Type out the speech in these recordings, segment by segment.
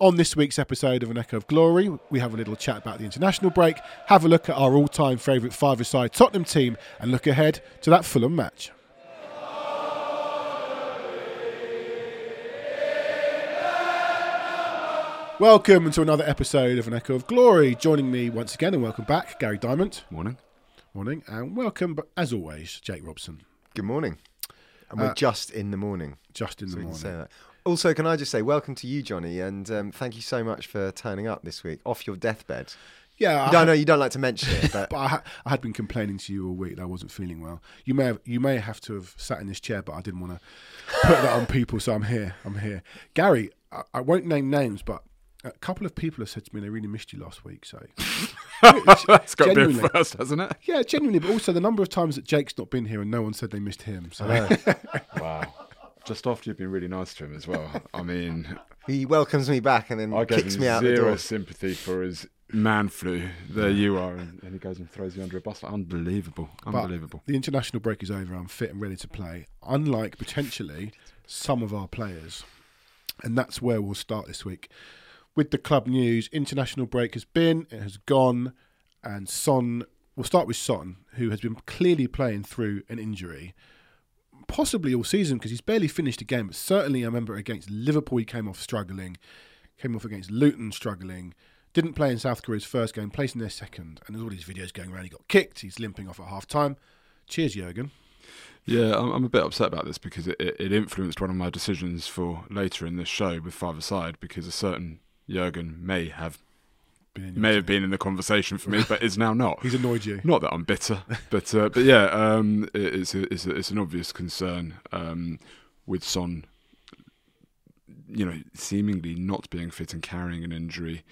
On this week's episode of An Echo of Glory, we have a little chat about the international break, have a look at our all time favourite five a side Tottenham team, and look ahead to that Fulham match. Welcome to another episode of An Echo of Glory. Joining me once again, and welcome back, Gary Diamond. Morning. Morning, and welcome, but as always, Jake Robson. Good morning. And Uh, we're just in the morning. Just in So the we can morning. Say that. Also, can I just say welcome to you, Johnny, and um, thank you so much for turning up this week off your deathbed. Yeah, I don't know, you don't like to mention it, but But I, ha- I had been complaining to you all week that I wasn't feeling well. You may have you may have to have sat in this chair, but I didn't want to put that on people, so I'm here. I'm here. Gary, I, I won't name names, but a couple of people have said to me they really missed you last week. So That's got to be a first, hasn't it? yeah, genuinely, but also the number of times that Jake's not been here and no one said they missed him. So Wow. Just after you've been really nice to him as well. I mean, he welcomes me back and then I kicks me out zero sympathy for his man flu. There you are, and, and he goes and throws you under a bus. Unbelievable, But unbelievable. the international break is over. I'm fit and ready to play. Unlike potentially some of our players, and that's where we'll start this week with the club news. International break has been, it has gone, and Son. We'll start with Son, who has been clearly playing through an injury, possibly all season because he's barely finished a game. But certainly, I remember against Liverpool, he came off struggling. Came off against Luton struggling. Didn't play in South Korea's first game, placed in their second. And there's all these videos going around. He got kicked. He's limping off at half time. Cheers, Jurgen. Yeah, I'm, a bit upset about this because it, it, influenced one of my decisions for later in this show with Five Aside because a certain Jurgen may have may have been in the conversation for me, but is now not. He's annoyed you. Not that I'm bitter, but uh, but yeah, um, it, it's a, it's a, it's an obvious concern um, with Son, you know, seemingly not being fit and carrying an injury,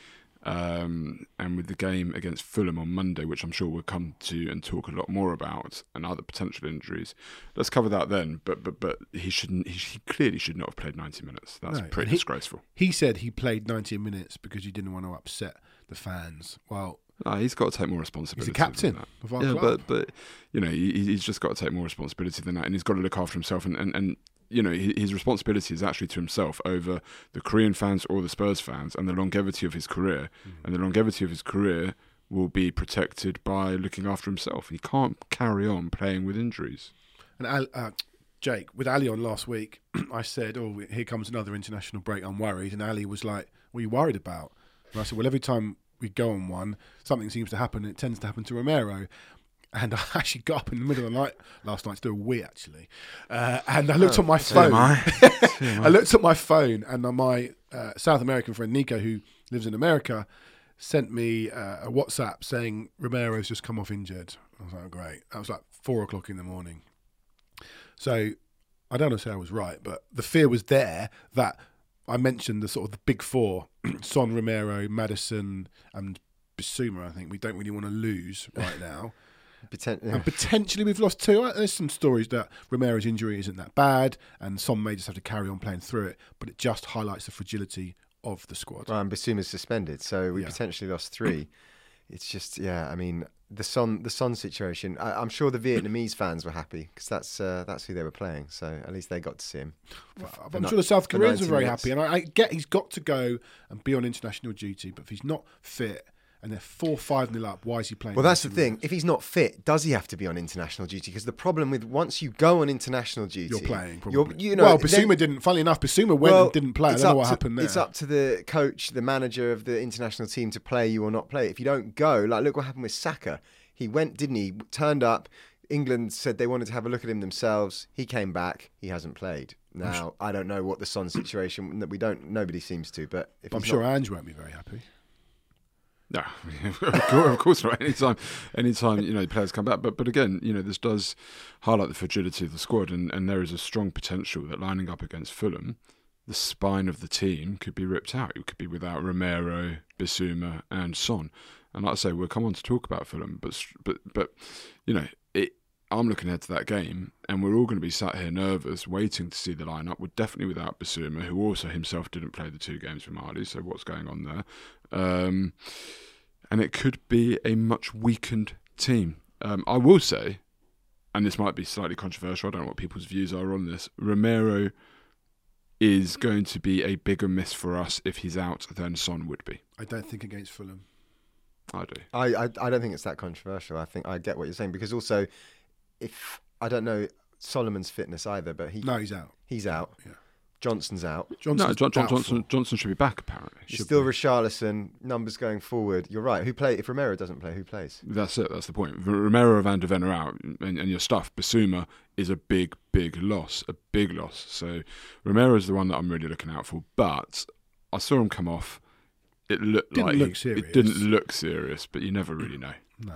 um, and with the game against Fulham on Monday, which I'm sure we'll come to and talk a lot more about, and other potential injuries. Let's cover that then. But but but he shouldn't. He, he clearly should not have played 90 minutes. That's No, pretty he- disgraceful. He said he played 90 minutes because he didn't want to upset the fans. Well, No, he's got to take more responsibility. than captain of our yeah, club. but but you know he, he's just got to take more responsibility than that, and he's got to look after himself. And and, and you know his responsibility is actually to himself over the Korean fans or the Spurs fans, and the longevity of his career. Mm-hmm. And the longevity of his career will be protected by looking after himself. He can't carry on playing with injuries. And uh, Jake, with Ali on last week, I said, "Oh, here comes another international break. I'm worried." And Ali was like, "What are you worried about?" And I said, "Well, every time we go on one, something seems to happen. And it tends to happen to Romero." And I actually got up in the middle of the night last night to do a wee, actually. Uh, and I looked Oh, at my phone. I? I looked at my phone, and my uh, South American friend Nico, who lives in America, sent me uh, a WhatsApp saying Romero's just come off injured. I was like, oh, great. That was like four o'clock in the morning. So I don't want to say I was right, but the fear was there that I mentioned the sort of the big four: Son, Romero, Maddison, and Bissouma. I think we don't really want to lose right now. Poten- And potentially we've lost two. Uh, There's some stories that Romero's injury isn't that bad, and Son may just have to carry on playing through it. But it just highlights the fragility of the squad. Well, and Bissouma's suspended, so we Yeah. potentially lost three. it's just, yeah. I mean, the Son, the Son situation. I, I'm sure the Vietnamese fans were happy because that's uh, that's who they were playing. So at least they got to see him. Well, I'm sure the South Koreans are 90 very minutes. happy, and I, I get he's got to go and be on international duty. But if he's not fit and they're four five nil up, why is he playing? Well, that's the thing. minutes? If he's not fit, does he have to be on international duty? Because the problem with once you go on international duty, You're playing. you're- you know, well, Bissouma didn't. Funnily enough, Bissouma went well, and didn't play. I it's don't know up what to- happened there. It's up to the coach, the manager of the international team to play you or not play. If you don't go, like look what happened with Saka. He went, didn't he? Turned up. England said they wanted to have a look at him themselves. He came back. He hasn't played. Now I don't know what the Son situation that we don't. Nobody seems to, but if I'm sure not- Ange won't be very happy. No, of course- not. Anytime, anytime you know players come back, but but again, you know this does highlight the fragility of the squad, and, and there is a strong potential that lining up against Fulham, the spine of the team could be ripped out. It could be without Romero, Bissouma, and Son. And like I say, we'll come on to talk about Fulham, but but but you know. I'm looking ahead to that game, and we're all going to be sat here nervous, waiting to see the lineup. We're definitely without Bissouma, who also himself didn't play the two games for Mali. So what's going on there? Um, and it could be a much weakened team. Um, I will say, and this might be slightly controversial. I don't know what people's views are on this. Romero is going to be a bigger miss for us if he's out than Son would be. I don't think against Fulham. I do. I, I I don't think it's that controversial. I think I get what you're saying because also, if I don't know Solomon's fitness either, but he No, he's out. he's out. Yeah. Johnson's out. Johnson's no, John, John. Johnson Johnson should be back apparently. It's Should still be. Richarlison. Numbers going forward. You're right. Who play if Romero doesn't play? Who plays? That's it. That's the point. V- Romero, Van der Ven are out, and, and your stuff. Bissouma is a big, big loss. A big loss. So Romero is the one that I'm really looking out for. But I saw him come off. It looked Didn't like look he- serious. it didn't look serious, but you never really know. No.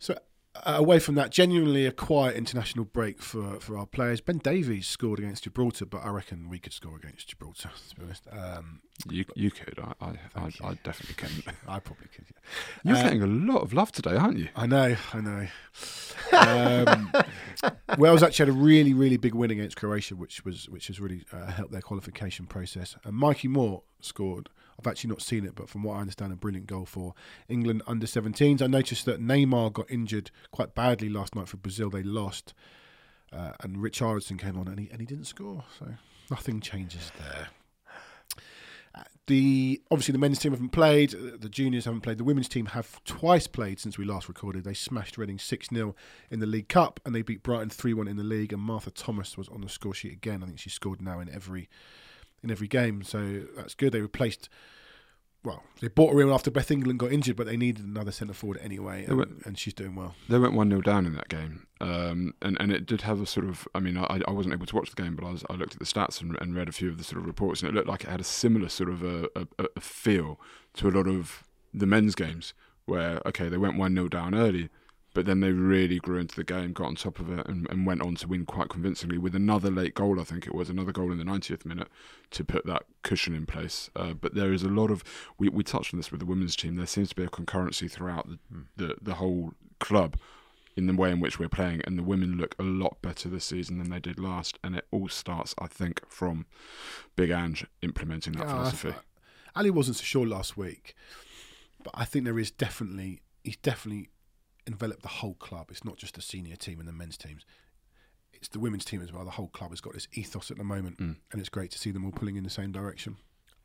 So away from that, genuinely a quiet international break for, for our players. Ben Davies scored against Gibraltar, but I reckon we could score against Gibraltar. To be honest, um, You you could. I I, I, you. I definitely can. I probably could. yeah. You're Uh, getting a lot of love today, aren't you? I know, I know. Um, Wales actually had a really, really big win against Croatia, which was which has really uh, helped their qualification process. And Mikey Moore scored. I've actually not seen it, but from what I understand, a brilliant goal for England under 17s. I noticed that Neymar got injured quite badly last night for Brazil. They lost, uh, and Richarlison came on and he and he didn't score. So nothing changes there. The obviously the men's team haven't played, the juniors haven't played. The women's team have twice played since we last recorded. They smashed Reading six 0 in the League Cup, and they beat Brighton three one in the league. And Martha Thomas was on the score sheet again. I think she scored now in every in every game, so that's good. They replaced. Well, they bought her in after Beth England got injured, but they needed another centre forward anyway, and, went- and she's doing well. They went one 0 down in that game, um, and and it did have a sort of. I mean, I, I wasn't able to watch the game, but I, was, I looked at the stats and, and read a few of the sort of reports, and it looked like it had a similar sort of a, a, a feel to a lot of the men's games, where okay, they went one 0 down early, but then they really grew into the game, got on top of it, and, and went on to win quite convincingly with another late goal. I think it was another goal in the 90th minute to put that cushion in place. Uh, but there is a lot of we, we touched on this with the women's team. There seems to be a concurrency throughout the, the, the whole club in the way in which we're playing, and the women look a lot better this season than they did last. And it all starts, I think, from Big Ange implementing that Yeah, philosophy. Ali wasn't so sure last week, but I think there is definitely he's definitely enveloped the whole club. It's not just the senior team and the men's teams; it's the women's team as well. The whole club has got this ethos at the moment, Mm. and it's great to see them all pulling in the same direction.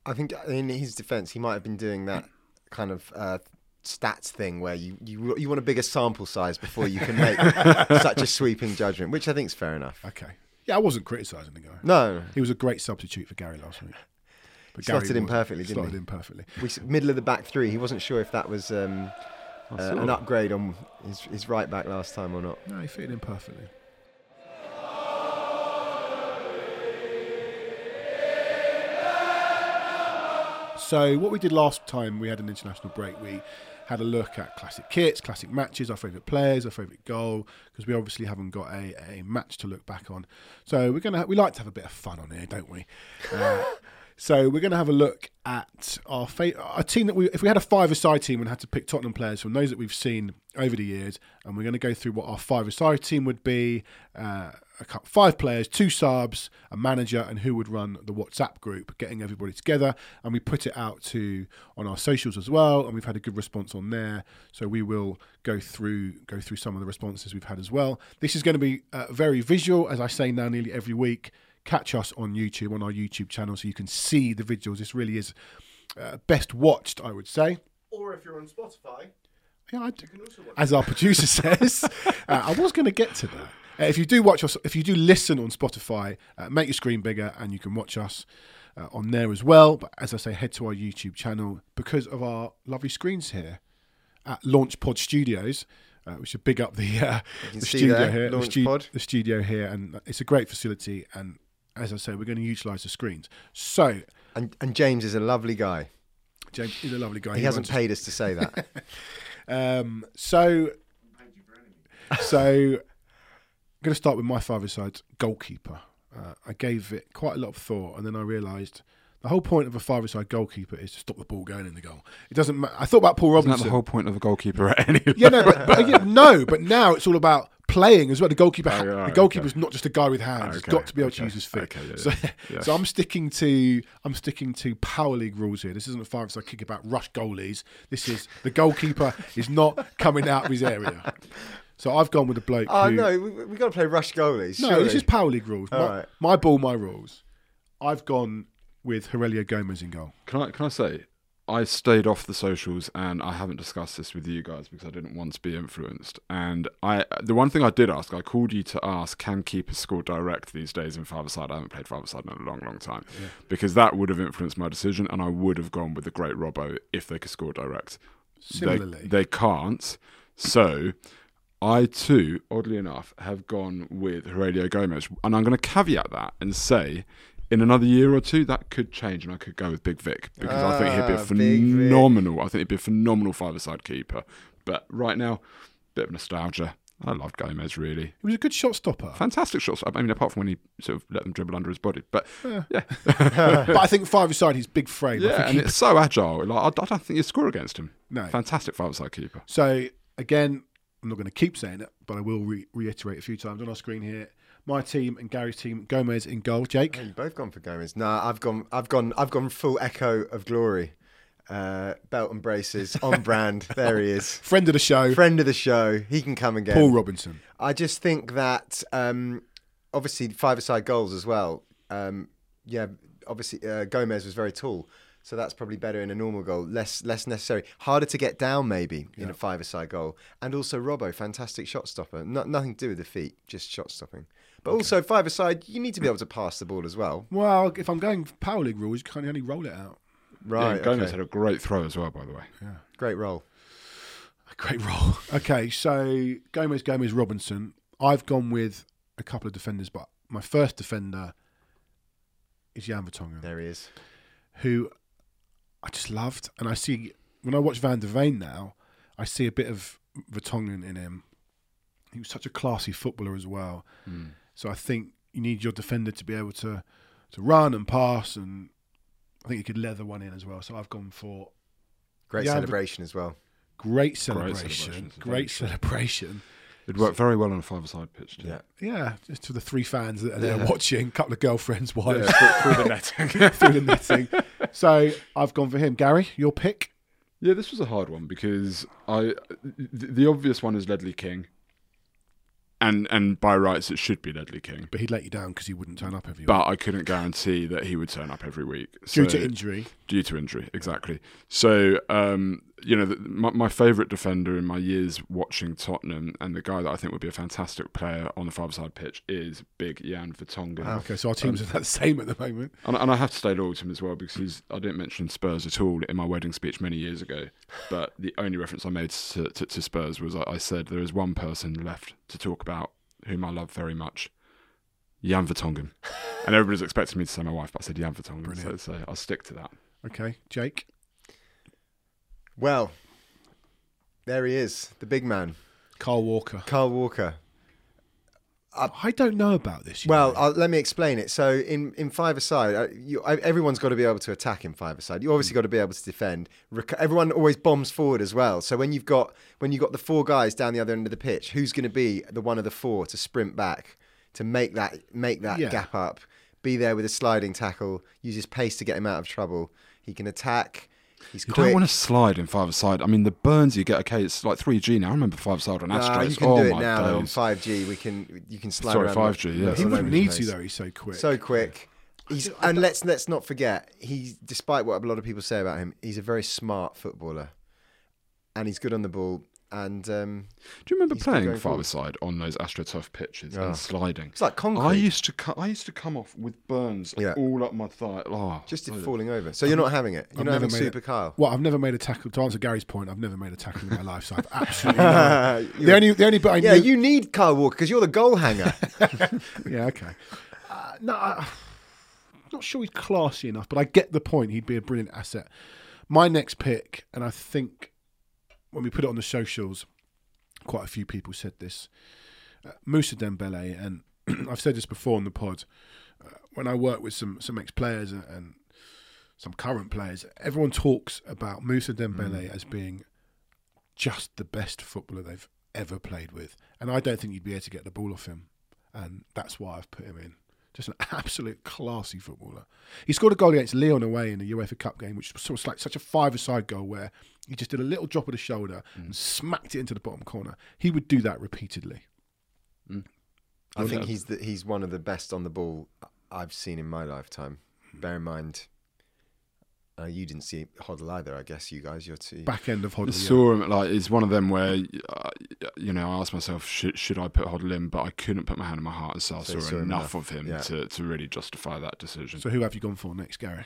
I think in his defence, he might have been doing that kind of uh, stats thing where you, you you want a bigger sample size before you can make such a sweeping judgment, which I think is fair enough. Okay, yeah, I wasn't criticising the guy. No, He was a great substitute for Gary last week. But Slotted in was- perfectly, didn't slotted he? in perfectly. we middle of the back three. He wasn't sure if that was um, I uh, an upgrade on his, his right back last time or not. No, he fitted in perfectly. So what we did last time, we had an international break. We had a look at classic kits, classic matches, our favourite players, our favourite goal, because we obviously haven't got a, a match to look back on. So we're gonna we like to have a bit of fun on here, don't we? Uh, so we're going to have a look at our fa- a team that we, if we had a five-a-side team and had to pick Tottenham players from those that we've seen over the years, and we're going to go through what our five-a-side team would be, uh, five players, two subs, a manager, and who would run the WhatsApp group, getting everybody together, and we put it out to on our socials as well, and we've had a good response on there. So we will go through go through some of the responses we've had as well. This is going to be uh, very visual, as I say now, nearly every week catch us on YouTube on our YouTube channel so you can see the visuals. This really is uh, best watched, I would say. Or if you're on Spotify, Yeah, I do. As our producer says, uh, I was going to get to that. Uh, if you do watch us, if you do listen on Spotify, uh, make your screen bigger and you can watch us uh, on there as well. But as I say, head to our YouTube channel because of our lovely screens here at Launch Pod Studios. Uh, we should big up the uh, the studio there, here, the, stu- the studio here, and it's a great facility. And as I say, we're going to utilise the screens. So and, and James is a lovely guy. James is a lovely guy. He hasn't runs- paid us to say that. Um, so, so I'm going to start with my father's side goalkeeper. Uh, I gave it quite a lot of thought, and then I realised the whole point of a five-a-side goalkeeper is to stop the ball going in the goal. It doesn't. Ma- I thought about Paul Robinson. Isn't that the whole point of a goalkeeper at any yeah, no, but, but again, no, but now it's all about playing as well. The goalkeeper, Oh, yeah, the goalkeeper's not just a guy with hands. He's Okay, got to be able to use his feet. okay, yeah, so, yeah, yeah. so I'm sticking to I'm sticking to power league rules here. This isn't a five-a-side kick about rush goalies. This is the goalkeeper is not coming out of his area. So I've gone with a bloke. oh who, no, we, we got to play rush goalies. no, surely. this is power league rules. My, All right. my ball, my rules. I've gone with Heurelho Gomes in goal. Can I can I say I stayed off the socials and I haven't discussed this with you guys because I didn't want to be influenced. And I the one thing I did ask, I called you to ask, can keepers score direct these days in five side? I haven't played five side in a long, long time. Because that would have influenced my decision and I would have gone with the great Robbo if they could score direct. Similarly, They, they can't. So I too, oddly enough, have gone with Heurelho Gomes. And I'm going to caveat that and say in another year or two, that could change and I could go with Big Vic because I think he'd be a Ah, phenomenal. I think he'd be a phenomenal five-a-side keeper. But right now, bit of nostalgia. I loved Gomes really. he was a good shot stopper. Fantastic shots. I mean, apart from when he sort of let them dribble under his body. But yeah, but I think five aside, he's big frame. Yeah, and he- it's so agile. Like, I, don't think you score against him. no. Fantastic five-a-side keeper. So again, I'm not going to keep saying it, but I will re- reiterate a few times on our screen here. My team and Gary's team, Gomes in goal. Jake, Oh, you both gone for Gomes. No, I've gone. I've gone. I've gone full echo of glory. Uh, belt and braces on brand. There he is. friend of the show, Friend of the show. He can come again. Paul Robinson. I just think that um, obviously five-a-side goals as well. Um, yeah, obviously uh, Gomes was very tall, so that's probably better in a normal goal. Less less necessary, harder to get down maybe in a five-a-side goal. And also Robbo, fantastic shot stopper. No, nothing to do with the feet, just shot stopping. But also five-a-side, you need to be able to pass the ball as well. Well, if I'm going for power league rules, you can only roll it out. Right. yeah, Gomes okay. had a great throw as well, by the way. Yeah. Great role. Great roll. Okay, so Gomes, Gomes, Robinson. I've gone with a couple of defenders, but my first defender is Jan Vertonghen, There he is. who I just loved. And I see, when I watch Van der Ven now, I see a bit of Vertonghen in him. He was such a classy footballer as well. Hmm. So I think you need your defender to be able to, to run and pass, and I think he could leather one in as well. So I've gone for Great Yeah, celebration as well. great celebration, celebration. Great celebration. It'd work very well on a five-a-side pitch. Too. Yeah. Yeah, just to the three fans that are there Yeah. watching, couple of girlfriends, wives Yeah, through, through the netting. through the netting. So I've gone for him. Gary, your pick? Yeah, this was a hard one because I the, the obvious one is Ledley King, and and by rights it should be Ledley King, But he'd let you down because he wouldn't turn up every week. but I couldn't guarantee that he would turn up every week Due to injury. Due to injury, exactly. So, um, you know, my, my favourite defender in my years watching Tottenham, and the guy that I think would be a fantastic player on the five-side pitch is Big Jan Vertonghen. Ah, okay, so our teams um, are the same at the moment. And, and I have to stay loyal to him as well because he's, I didn't mention Spurs at all in my wedding speech many years ago. But the only reference I made to, to, to Spurs was I, I said there is one person left to talk about whom I love very much, Jan Vertonghen. and everybody's expecting me to say my wife, but I said Jan Vertonghen. So, Brilliant. so I'll stick to that. Okay, Jake, Well, there he is, the big man, Kyle Walker. Kyle Walker. I don't know about this. Well, know. Let me explain it. So in in five aside, uh, you, I- everyone's got to be able to attack in five aside. You obviously got to be able to defend. Rec- everyone always bombs forward as well. So when you've got when you've got the four guys down the other end of the pitch, who's going to be the one of the four to sprint back to make that make that Yeah. gap up? Be there with a sliding tackle. Use his pace to get him out of trouble. He can attack. He's You quick. don't want to slide in five-a-side. I mean, the burns you get, okay, it's like 3G now. I remember five-a-side on Nah, Astros. you can oh, do it now on 5G. We can you can slide Sorry, 5G, yeah. he wouldn't need place. to though. He's so quick. So quick. He's, and let's let's not forget, he's despite what a lot of people say about him, he's a very smart footballer, and he's good on the ball. And um, Do you remember playing five-a-side on those AstroTurf pitches Oh. and sliding? it's like concrete, I used to co- I used to come off with burns Yeah. all up my thigh. Oh, just in falling over. So you're not having it. You're I've not having. Super Kyle. Well, I've never made a tackle. To answer Gary's point, I've never made a tackle in my life, so I've absolutely. no- the only, the only bit I yeah, knew. you need Kyle Walker because you're the goal hanger. Yeah, okay. Uh, no, I, I'm not sure he's classy enough, but I get the point. He'd be a brilliant asset. My next pick, and I think when we put it on the socials, quite a few people said this. Uh, Musa Dembele, and I've said this before on the pod. Uh, when I work with some some ex players and, and some current players, everyone talks about Musa Dembele as being just the best footballer they've ever played with, and I don't think you'd be able to get the ball off him, and that's why I've put him in. Just an absolute classy footballer. He scored a goal against Leon away in the UEFA Cup game, which was sort of like such a five-a-side goal where he just did a little drop of the shoulder and smacked it into the bottom corner. He would do that repeatedly. I think he's the, he's one of the best on the ball I've seen in my lifetime. Bear in mind, uh, you didn't see Hoddle either. I guess you guys, you're two. Back end of I Hoddle. saw him like it's one of them where uh, you know I asked myself should should I put Hoddle in, but I couldn't put my hand on my heart and say I So you saw saw enough enough. of him Yeah. to, to really justify that decision. So who have you gone for next, Gary?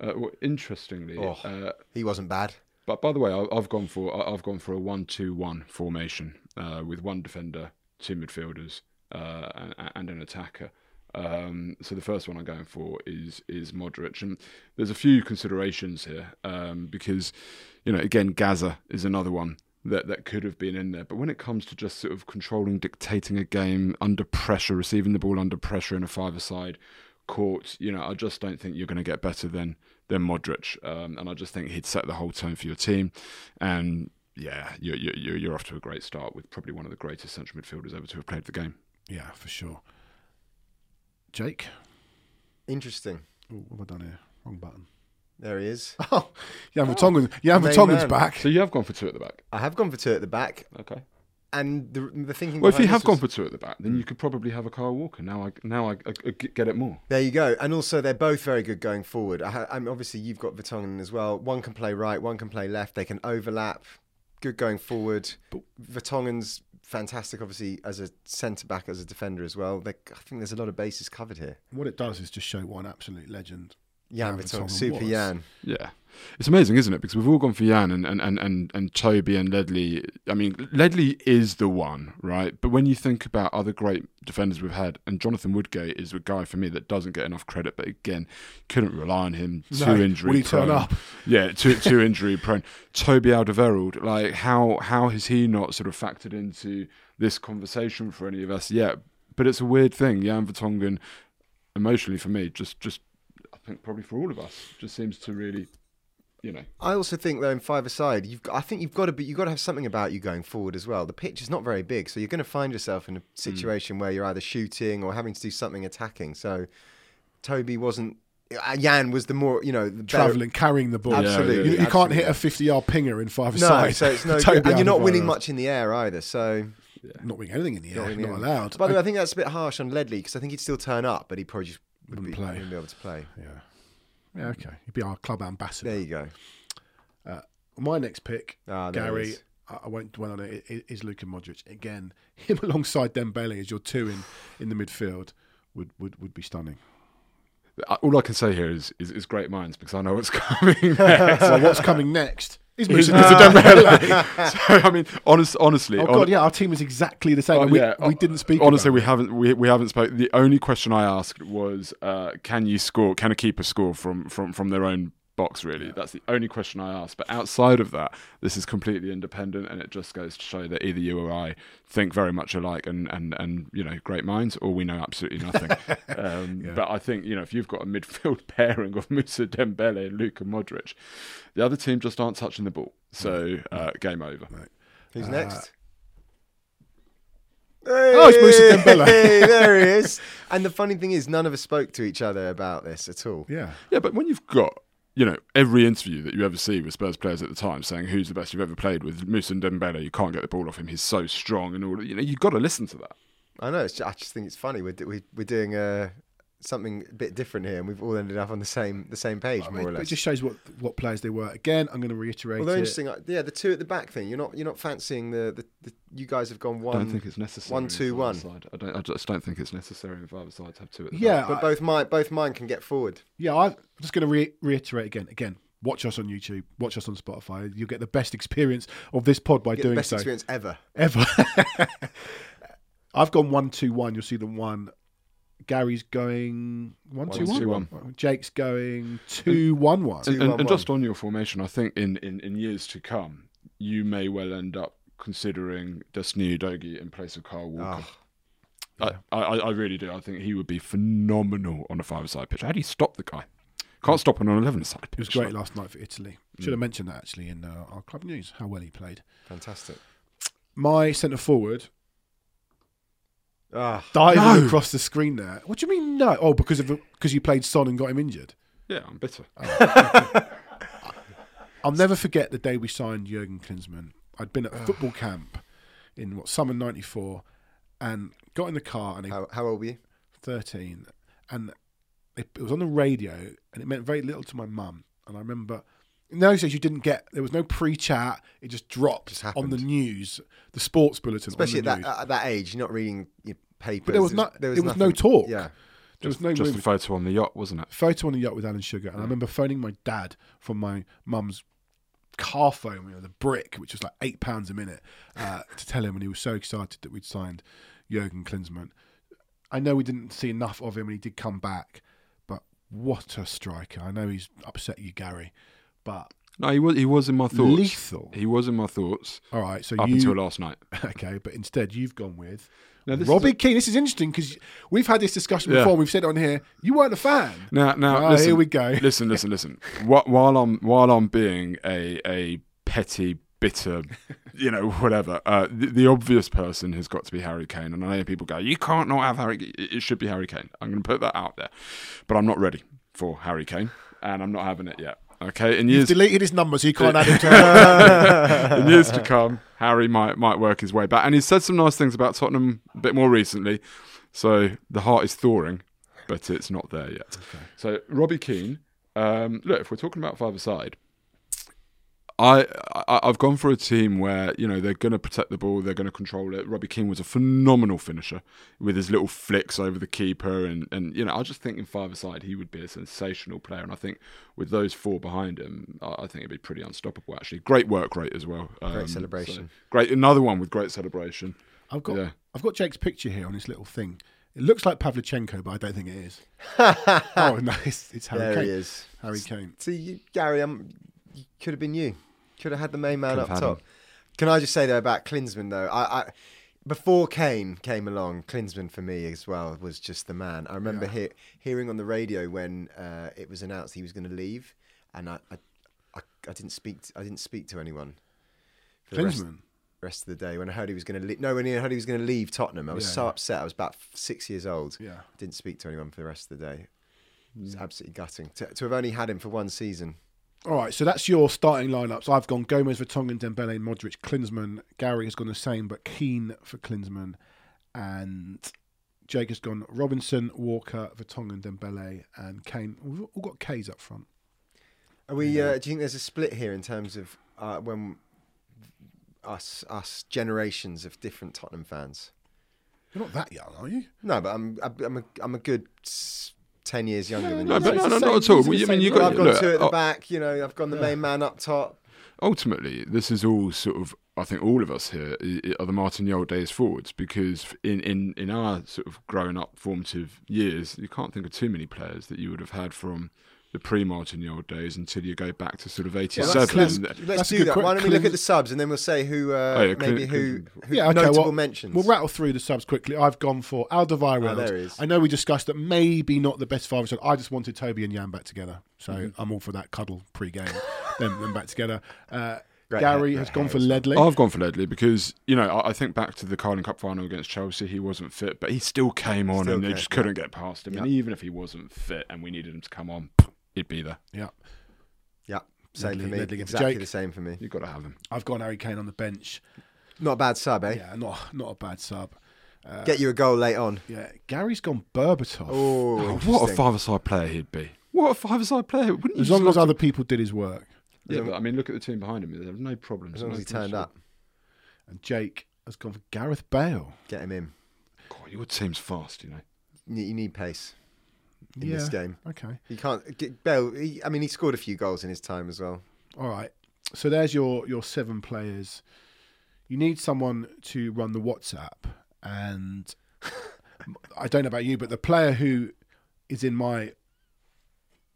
Uh, well, interestingly, Oh. uh, He wasn't bad. But by the way, I, I've gone for I've gone for a one-two-one formation uh, with one defender, two midfielders, uh, and, and an attacker. Um, so the first one I'm going for is is Modric, and there's a few considerations here um, because you know again Gaza is another one that that could have been in there, but when it comes to just sort of controlling, dictating a game under pressure, receiving the ball under pressure in a five-a-side court, you know I just don't think you're going to get better than than Modric, um, and I just think he'd set the whole tone for your team, and yeah, you're you're you're off to a great start with probably one of the greatest central midfielders ever to have played the game. Yeah, for sure. Jake? Interesting. Ooh, what have I done here? Wrong button. There he is. Oh, Jan Vertonghen. Jan Vertonghen's back. So you have gone for two at the back. I have gone for two at the back, Okay. And the the thinking. Well, if you have this was- for at the back, then you could probably have a Kyle Walker. Now I now I, I, I get it more. There you go. And also, they're both very good going forward. I, ha- I'm obviously you've got Vertonghen as well. One can play right, one can play left. They can overlap. Good going forward. But- Vertonghen's fantastic, obviously as a centre back, as a defender as well. They, I think there's a lot of bases covered here. What it does is just show what an absolute legend. Jan Vertonghen, super was. Jan. Yeah, it's amazing, isn't it? Because we've all gone for Jan and and, and, and, and Toby and Ledley. I mean, Ledley is the one, right? But when you think about other great defenders we've had, and Jonathan Woodgate is a guy for me that doesn't get enough credit. But again, couldn't rely on him. Too No, injury he turn prone. up? Yeah, too too injury prone. Toby Alderweireld, like how how has he not sort of factored into this conversation for any of us yet? But it's a weird thing. Jan Vertonghen, emotionally for me, just just think probably for all of us, just seems to really, you know. I also think though in five aside, you've got, I think you've got to be you've got to have something about you going forward as well. The pitch is not very big, so you're going to find yourself in a situation where you're either shooting or having to do something attacking. So Toby wasn't. uh, Jan was the more you know the Travelling, carrying the ball. Yeah, Absolutely, You, you can't hit a 50 yard pinger in five No, aside. so it's no good. and you're not winning much in the air either. So Not winning anything in the Not air. Not, winning anything. allowed. by the way, I think that's a bit harsh on Ledley because I think he'd still turn up, but he probably just would Wouldn't be, play. wouldn't be able to play. yeah. Yeah, okay. He'd be our club ambassador. There you go. My next pick, Ah, Gary. I I won't dwell on it. Is Luka Modric. Again, him alongside Dembele as your two in, in the midfield would, would, would be stunning. I- All I can say here is, is, is great minds because I know what's coming next. So what's coming next? Is Moussa Dembele. So I mean, honest, honestly, Oh god, yeah, our team is exactly the same. Oh, we, yeah. we didn't speak. Honestly, we haven't we, we haven't spoken. The only question I asked was, uh, can you score? Can a keeper score from from from their own box? Really, that's the only question I ask But outside of that, this is completely independent, and it just goes to show that either you or I think very much alike, and and and you know, great minds, or we know absolutely nothing. um, Yeah. But I think you know, if you've got a midfield pairing of Musa Dembele and Luka Modric, the other team just aren't touching the ball. So uh, game over. Who's Uh, next? Oh, it's Moussa Dembele. Hey, there he is. And the funny thing is, none of us spoke to each other about this at all. Yeah. Yeah, but when you've got you know every interview that you ever see with Spurs players at the time saying who's the best you've ever played with, Musa Dembele, you can't get the ball off him. He's so strong and all. You know, you've got to listen to that. I know. It's ju- I just think it's funny. We're do- we, we're doing uh, something a bit different here, and we've all ended up on the same the same page, I more mean, or but it just shows what what players they were. Again, I'm going to reiterate. Although it. interesting, uh, yeah, the two at the back thing. You're not you're not fancying the, the, the you guys have gone one. I one. don't think it's necessary. one, in two, five one. Side. I don't. I just don't think it's necessary in five sides to have two at the Yeah, back. but I- both mine both mine can get forward. Yeah, I'm just going to re- reiterate again. Again, watch us on YouTube, watch us on Spotify. You'll get the best experience of this pod by Get the doing best so experience ever. ever. I've gone one two one. You'll see the one. Gary's going one One, two one. two, one. Jake's going two one one. And, Two, and, one, and just on your formation, I think in, in, in years to come, you may well end up considering Destiny Udogie in place of Kyle Walker. Ah, I, I, I really do. I think he would be phenomenal on a five-side pitch. How do you stop the guy? Can't stop him on an eleven-side It was pitch. great last night for Italy. Should have mentioned that actually in uh, our club news. How well he played. fantastic. My centre forward Ah, diving No. across the screen there. What do you mean no? Oh, because of because you played Son and got him injured. Yeah, I'm bitter. I'll never forget the day we signed Jurgen Klinsmann. I'd been at football camp in what summer '94, and got in the car and he how, how old were you? 13, and it, it was on the radio, and it meant very little to my mum. And I remember in those days you didn't get there was no pre-chat; it just dropped Just on the news, the sports bulletin. Especially on at the that at that age, you're not reading your papers. But there was no- there there was no talk. Yeah, there was no just movie. a photo on the yacht, wasn't it? photo on the yacht with Alan Sugar, and I remember phoning my dad from my mum's car phone, you know, the brick, which was like eight pounds a minute, uh, to tell him, and he was so excited that we'd signed Jurgen Klinsmann. I know we didn't see enough of him, and he did come back, but what a striker! I know he's upset you, Gary, but No, he was. He was in my thoughts. lethal. He was in my thoughts All right, so up you until last night. okay, but instead you've gone with. Now, Robbie a- Keane. This is interesting because we've had this discussion before. and We've said on here. You weren't a fan. Now, now, Ah, listen, here we go. Listen, listen, listen. While I'm while I'm being a a petty, bitter, you know, whatever, uh, the, the obvious person has got to be Harry Kane. And I know people go, "You can't not have Harry. It should be Harry Kane." I'm going to put that out there, but I'm not ready for Harry Kane, and I'm not having it yet. Okay, in years deleted his number, so you can't add him to. in years to come, Harry might might work his way back. And he's said some nice things about Tottenham a bit more recently. So the heart is thawing, but it's not there yet. So Robbie Keane, um, look, if we're talking about five aside, I, I I've gone for a team where you know they're going to protect the ball, they're going to control it. Robbie Keane was a phenomenal finisher with his little flicks over the keeper, and and you know I just think in five aside he would be a sensational player, and I think with those four behind him, I, I think it'd be pretty unstoppable. Actually, great work rate as well. Um, celebration. so great, another one with great celebration. I've got Yeah. I've got Jake's picture here on this little thing. It looks like Pavlyuchenko, but I don't think it is. oh no, it's, it's Harry there Kane. he is. Harry Kane. See, you, Gary, um, you could have been you. Could have had the main man Could up have had top. him. Can I just say though about Klinsmann though, I, I before Kane came along, Klinsmann for me as well was just the man. I remember Yeah. hear, hearing on the radio when uh, it was announced he was going to leave, and I, I, I, I didn't speak. To, I didn't speak to anyone. For the rest, rest of the day when I heard he was going to leave. No, when I heard he was going to leave Tottenham, I was Yeah, so yeah. upset. I was about six years old. Yeah. Didn't speak to anyone for the rest of the day. It Mm. was absolutely gutting to, to have only had him for one season. All right, so that's your starting lineups. I've gone Gomes, Vertonghen, Dembele, Modric, Klinsmann. Gary has gone the same, but Keane for Klinsmann, and Jake has gone Robinson, Walker, Vertonghen, Dembele, and Kane. We've all got K's up front. Are we? Uh, do you think there's a split here in terms of uh, when us us generations of different Tottenham fans? You're not that young, are you? No, but I'm I'm a I'm a good ten years younger than No, you. but no, no, not at all. the I mean, you got I've gone look, two at the uh, back. You know, I've gone the main man up top. ultimately, this is all sort of. I think all of us here are the Martin Jol days forwards because in, in, in our sort of growing up formative years, you can't think of too many players that you would have had from the pre-Martin Jol days until you go back to sort of let's- let's- Let's do that. que- Why don't we look at the subs and then we'll say who uh, Oh, yeah, maybe Klin- who, who Yeah, okay. notable well, mentions. We'll rattle through the subs quickly. I've gone for Alderweireld. Oh, there. I know we discussed that maybe not the best five. I just wanted Toby and Jan back together, so Mm-hmm. I'm all for that cuddle pre-game. them, them back together. Uh, Great Gary hair- has great gone for. Ledley. I've gone for Ledley because you know I, I think back to the Carling Cup final against Chelsea. He wasn't fit, but he still came on, Still and they just yeah. couldn't get past him. And even if he wasn't fit, and we needed him to come on, he'd be there. Yeah, yeah, same Ledley- for me. Ledley exactly Jake. the same for me. You've got to have him. I've got Harry Kane on the bench. Not a bad sub, eh? Yeah, not not a bad sub. Uh, Get you a goal late on. yeah, Gary's gone Berbatov. Oh, Oh, what a five-a-side player he'd be. What a five-a-side player. Wouldn't you as long as love other people did his work. to- Yeah, but I mean, look at the team behind him. There's no problems. As long as he turned up, And Jake has gone for Gareth Bale. get him in. God, your team's fast, you know. You need pace in yeah. this game. Okay. You can't get Bell. He, I mean, he scored a few goals in his time as well. All right. So there's your your seven players. You need someone to run the WhatsApp, and I don't know about you, but the player who is in my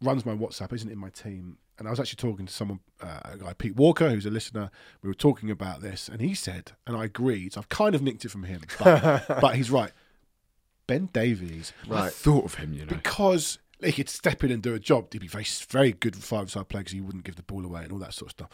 runs my WhatsApp isn't in my team. And I was actually talking to someone, uh, a guy Pete Walker, who's a listener. We were talking about this, and he said, and I agreed. So I've kind of nicked it from him, but, but he's right. Ben Davies, I thought of him, you know. because he could step in and do a job. He'd be very, very good five-side player because he wouldn't give the ball away and all that sort of stuff.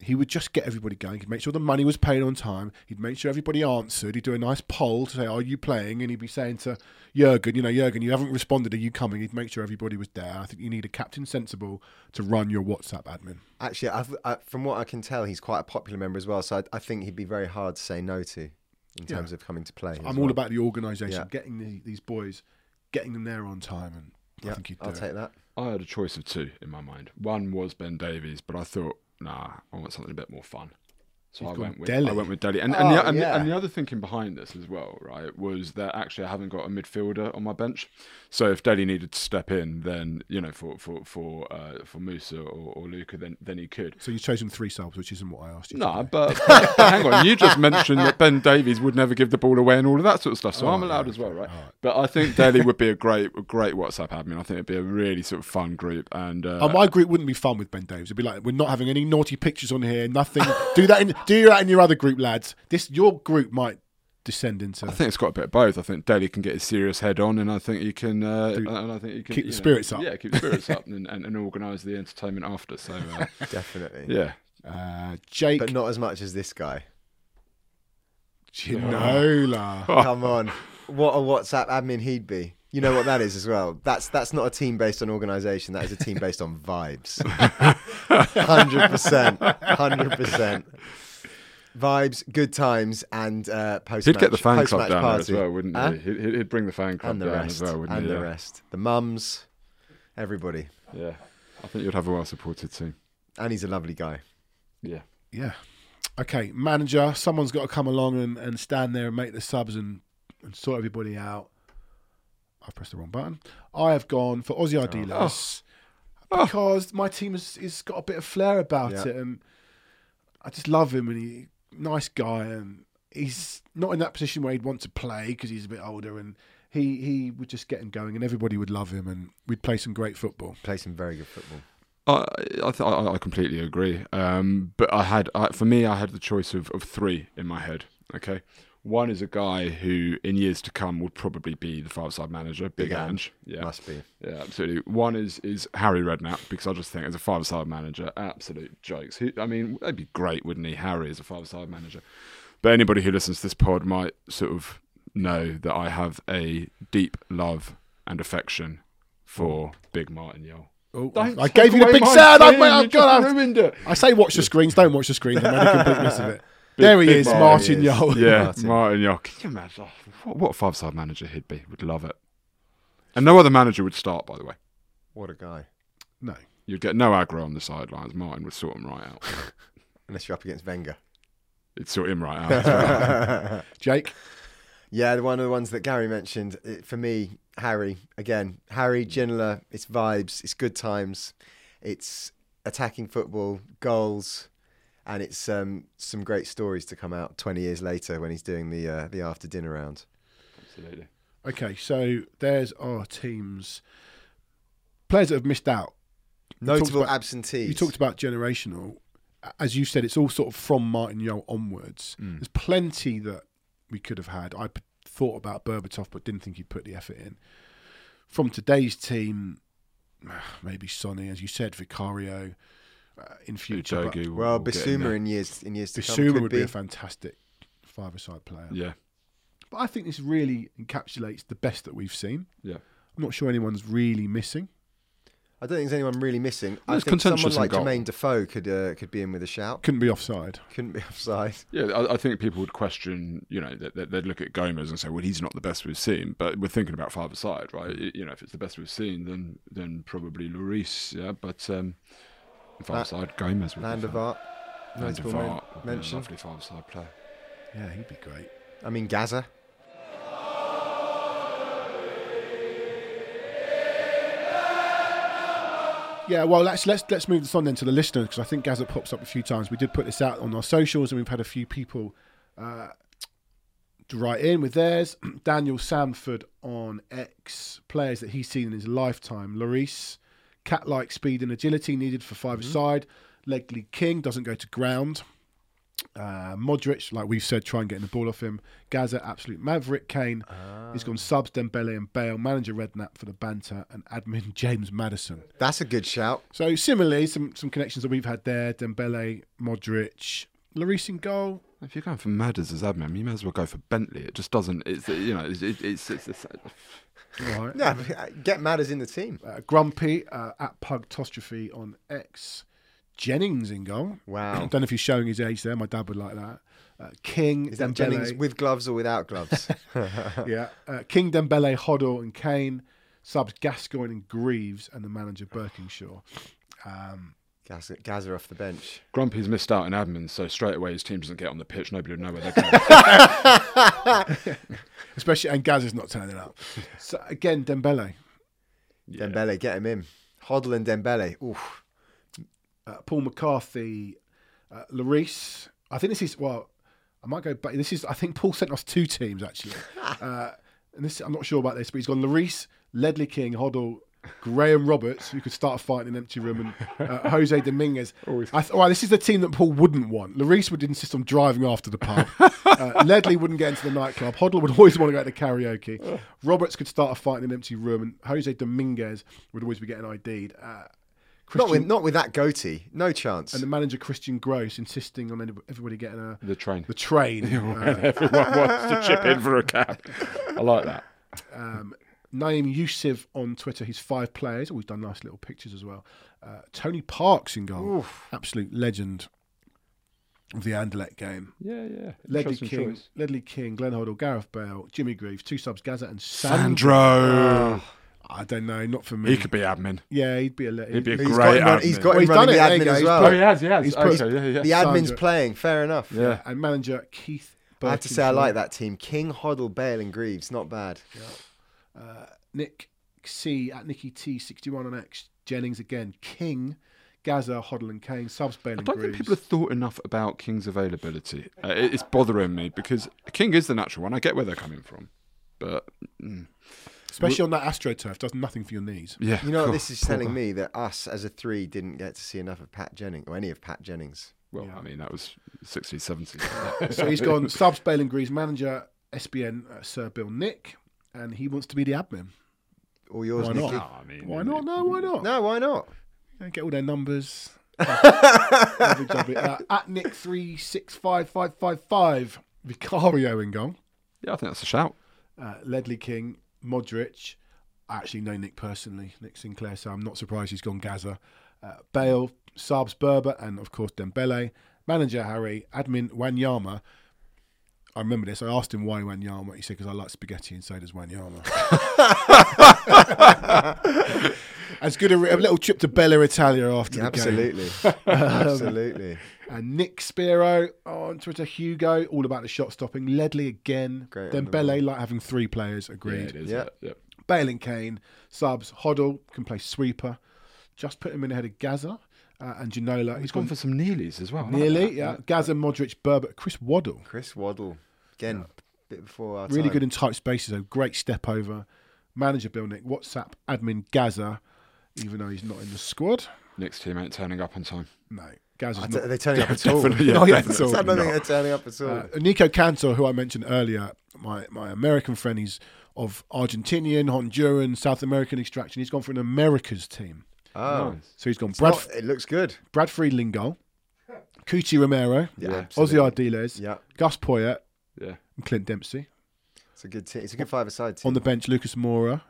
He would just get everybody going. He'd make sure the money was paid on time. He'd make sure everybody answered. He'd do a nice poll to say, "Are you playing?" And he'd be saying to Jurgen, "You know, Jurgen, you haven't responded. Are you coming?" He'd make sure everybody was there. I think you need a captain sensible to run your WhatsApp admin. Actually, I've, I, from what I can tell, he's quite a popular member as well. So I, I think he'd be very hard to say no to in Yeah. terms of coming to play. I'm all well. about the organisation, Yeah. getting the, these boys, getting them there on time, and I Yeah, think he'd do I'll it. take that. I had a choice of two in my mind. One was Ben Davies, but I thought, nah, I want something a bit more fun. So I went with Dele. I went with Dele, and and, the, Oh, and, the, yeah. and the other thinking behind this as well, right, was that actually I haven't got a midfielder on my bench. So if Dele needed to step in, then you know for for for uh, for Musa or, or Luka, then then he could. So you've chosen three subs, which isn't what I asked you. No, to do. but, but, but hang on. You just mentioned that Ben Davies would never give the ball away and all of that sort of stuff. So Oh, I'm allowed yeah, as well, okay, right? all right. But I think Dele would be a great, a great WhatsApp admin. I think it'd be a really sort of fun group. And uh, Oh, my group wouldn't be fun with Ben Davies. It'd be like we're not having any naughty pictures on here. Nothing. do that. In, do that in your other group, lads. This your group might descend into. I think it's got a bit of both. I think Dele can get his serious head on, and I think he can, uh, Do- and I think he can keep you the know, spirits up. Yeah, keep the spirits up, and, and, and organise the entertainment after. So uh, Definitely. yeah, uh, Jake But not as much as this guy. Ginola. Come on. What a WhatsApp admin he'd be. You know what that is as well. That's that's not a team based on organisation. That is a team based on vibes. Hundred percent. Hundred percent. Vibes, good times, and uh, post. he'd get the fan club down party. there as well, wouldn't Huh? he? He'd, he'd- he'd bring the fan club And the down rest. as well, wouldn't and he? the yeah. rest. The mums, everybody. yeah, I think you'd have a well supported team. And he's a lovely guy. Yeah. Yeah. Okay, manager. Someone's got to come along and, and stand there and make the subs and, and sort everybody out. I've pressed the wrong button. I have gone for Ossie Ardiles because my team has, has got a bit of flair about Yeah. it, and I just love him. And he nice guy, and he's not in that position where he'd want to play because he's a bit older, and he he would just get him going, and everybody would love him, and we'd play some great football. Play some very good football. I I, th- I I completely agree. Um, but I had I, for me, I had the choice of, of three in my head. Okay, one is a guy who, in years to come, would probably be the five-side manager, Big, Big Ange. Yeah, Must be. yeah, absolutely. One is is Harry Redknapp because I just think as a five-side manager, absolute jokes. Who, I mean, that'd be great, wouldn't he? Harry as a five-side manager. But anybody who listens to this pod might sort of know that I have a deep love and affection for Big Martin. Oh, I gave you the big sound. I've, I've got. ruined it. I say watch the screens. Don't watch the screens. I made a complete mess of it. There he is, Martin. Martin There he Jol. is. Yeah, Martin. Martin Jol. Can you imagine oh, what, what five side manager he'd be? Would love it. And no other manager would start, by the way. What a guy. No. You'd get no aggro on the sidelines. Martin would sort him right out. Unless you're up against Wenger. He'd sort him right out. well. Jake. Yeah, the- one of the ones that Gary mentioned it, for me, Harry again. Harry Ginola. It's vibes. It's good times. It's attacking football, goals, and it's um, some great stories to come out twenty years later when he's doing the uh, the after dinner round. Absolutely. Okay, so there's our teams. Players that have missed out. Notable about- absentees. You talked about generational. As you said, it's all sort of from Martin Jol onwards. Mm. There's plenty that we could have had. I p- thought about Berbatov, but didn't think he'd put the effort in. From today's team, maybe Sonny, as you said, Vicario in future. but Udogie will- well, will in Bissouma in years in years to come could would be. be. a fantastic five-a-side player. Yeah, But I think this really encapsulates the best that we've seen. yeah. I'm not sure anyone's really missing. I don't think there's anyone really missing. I There's think someone contentious in like goal. Jermaine Defoe could uh, could be in with a shout. Couldn't be offside. Couldn't be offside. Yeah, I, I think people would question, you know, that that they'd look at Gomes and say, well, he's not the best we've seen. But we're thinking about five side, right? Mm. You know, if it's the best we've seen, then then probably Lloris, yeah. But um, five side, Gomes would Land be of fine. art. Land of Notable men- Art would be a mention. lovely five side player. Yeah, he'd be great. I mean Gaza. Yeah, well, let's let's let's move this on then to the listeners because I think Gazette pops up a few times. We did put this out on our socials, and we've had a few people uh, to write in with theirs. Daniel Samford on X players that he's seen in his lifetime. Lloris, cat-like speed and agility needed for 5 side. Ledley King doesn't go to ground. Uh, Modric, like we've said, try and get the ball off him. Gaza, absolute maverick. Kane, he's gone subs, Dembele and Bale. Manager Redknapp for the banter, and admin James Maddison. That's a good shout. So similarly, some some connections that we've had there: Dembele, Modric, Lloris in goal. If you're going for Madders as admin, you may as well go for Bentley. It just doesn't. It's you know, it's it's, it's, it's, it's Right. Yeah, get Madders in the team. Uh, Grumpy uh, at Pugtostrophe on X. Jennings in goal. Wow. Don't know if he's showing his age there. My dad would like that. Uh, King, Is that Dembele, Jennings with gloves or without gloves? yeah. Uh, King, Dembele, Hoddle, and Kane. Subs Gascoigne and Greaves, and the manager Burkinshaw. Um, Gaz- Gaza off the bench. Grumpy's missed out in admin, so straight away his team doesn't get on the pitch. Nobody would know where they're going. especially and Gaz is not turning up. So again, Dembele, Yeah. Dembele, get him in. Hoddle and Dembele. Oof. uh, Paul McCarthy, uh, Lloris. I think this is well. I might go back. This is I think Paul sent us two teams actually, uh, and this I'm not sure about this, but he's gone Lloris, Ledley King, Hoddle. Graham Roberts, who could start a fight in an empty room, and uh, Jose Dominguez. I th- well, this is the team that Paul wouldn't want. Lloris would insist on driving after the pub. Uh, Ledley wouldn't get into the nightclub. Hoddle would always want to go to karaoke. Roberts could start a fight in an empty room, and Jose Dominguez would always be getting ID'd. Uh, Not with, not with that goatee. No chance. and the manager Christian Gross insisting on everybody getting a The train. the train. Uh, Everyone wants to chip in for a cab. I like that. um, Naeem Yusuf on Twitter. He's five players. Oh, he's done nice little pictures as well. Uh, Tony Parks in goal, absolute legend of the Anderlecht game. Yeah, yeah. Ledley King, choice. Ledley King, Glenn Hoddle, Gareth Bale, Jimmy Greaves, two subs, Gazza and Sandro. Sandro. I don't know, not for me. He could be admin. yeah, he'd be a. le- He'd be a He's great got admin. he's got Well, he's running done the it, there admin as he's well. put- Oh, he has, he has. He's put- okay, yeah, yeah. The admin's Sandro. playing. Fair enough. yeah. and manager Keith. I have to say I like that team. King, Hoddle, Bale, and Greaves. Not bad. Nick C at Nicky T sixty one on X. Jennings again. King, Gazza, Hoddle and Kane. Subs Bale I don't think people have thought enough about King's availability. Uh, it's bothering me because King is the natural one. I get where they're coming from, but mm, Especially on that AstroTurf, does nothing for your knees. yeah. You know what cool. this is telling guy. me that us as a three didn't get to see enough of Pat Jennings or any of Pat Jennings. Well, Yeah. I mean that was 60s, 70s. So he's gone subs Bale and Greaves, manager SBN uh, Sir Bill Nick, and he wants to be the admin. Or yours, Why Nicky. not? I mean, Why not? No, why not? No, why not? Yeah, get all their numbers. Lovely job. Uh, at Nick three six five five five five. Vicario in goal. Yeah, I think that's a shout. Uh, Ledley King, Modric. I actually know Nick personally, Nick Sinclair, so I'm not surprised he's gone Gazza. Uh, Bale, Sabs Berba, and of course Dembele. Manager Harry, admin Wanyama. I remember this. I asked him why Wanyama. He said because I like spaghetti and so does Wanyama. As good a, a little trip to Bella Italia after the game. Absolutely. Absolutely. And Nick Spiro oh, on Twitter, Hugo, all about the shot stopping. Ledley again. Great on the Dembele like having three players. Yeah, Agreed. it is. Yeah. Yeah. yeah. Bale and Kane, subs, Hoddle can play sweeper. Just put him in ahead of Gazza uh, and Ginola. He's He's gone gone for some Neelys as well. Neely, like nearly, that. yeah. Gazza, Modric, Berba, Chris Waddle. Chris Waddle. Again, bit before our Really time. good in tight spaces, though. Great step over. Manager Bill Nick, WhatsApp, admin Gazza, even though he's not in the squad. Nick's team ain't turning up on time. No, Gazza's Are not. they turning up at all? Definitely, yeah, Not yet definitely at all. I don't think they're turning up at all. Uh, Nico Cantor, who I mentioned earlier, my, my American friend, he's of Argentinian, Honduran, South American extraction. He's gone for an America's team. Oh, Nice. So he's gone Brad, not- it looks good. Brad Friedel in goal, Cuti Romero, Yeah, Ossie absolutely. Ardiles, Yeah, Gus Poyet, Yeah. and Clint Dempsey. it's a good team. It's a good five-a-side team. On the bench, Lucas Moura.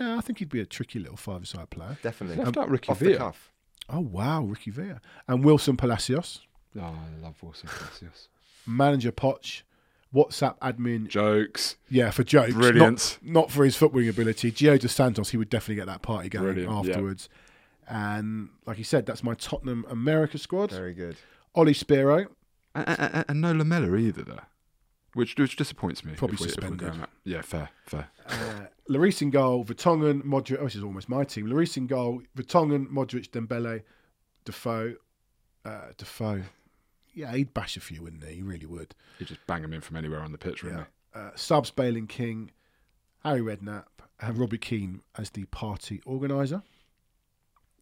Yeah, I think he'd be a tricky little five-a-side player. Definitely. Left um, out Ricky Off the Villa. cuff. Oh wow, Ricky Villa and Wilson Palacios, Oh, I love Wilson Palacios. manager Poch, WhatsApp admin. Jokes. Yeah, for jokes, Brilliant. Not, for his footballing ability. Gio dos Santos, he would definitely get that party going Brilliant, yeah. Afterwards. And like he said, that's my Tottenham America squad. Very good. Ollie Spiro, And, and, and no Lamela either there, which which disappoints me. Probably if we- suspended. Yeah, fair, fair. uh, Lloris in goal, Vertonghen, Modric. Oh, this is almost my team. Lloris in goal, Vertonghen, Modric, Dembele, Defoe, uh, Defoe. Yeah, he'd bash a few, wouldn't he? He really would. He'd just bang him in from anywhere on the pitch, really. Uh, subs Bailing King, Harry Redknapp, and Robbie Keane as the party organizer.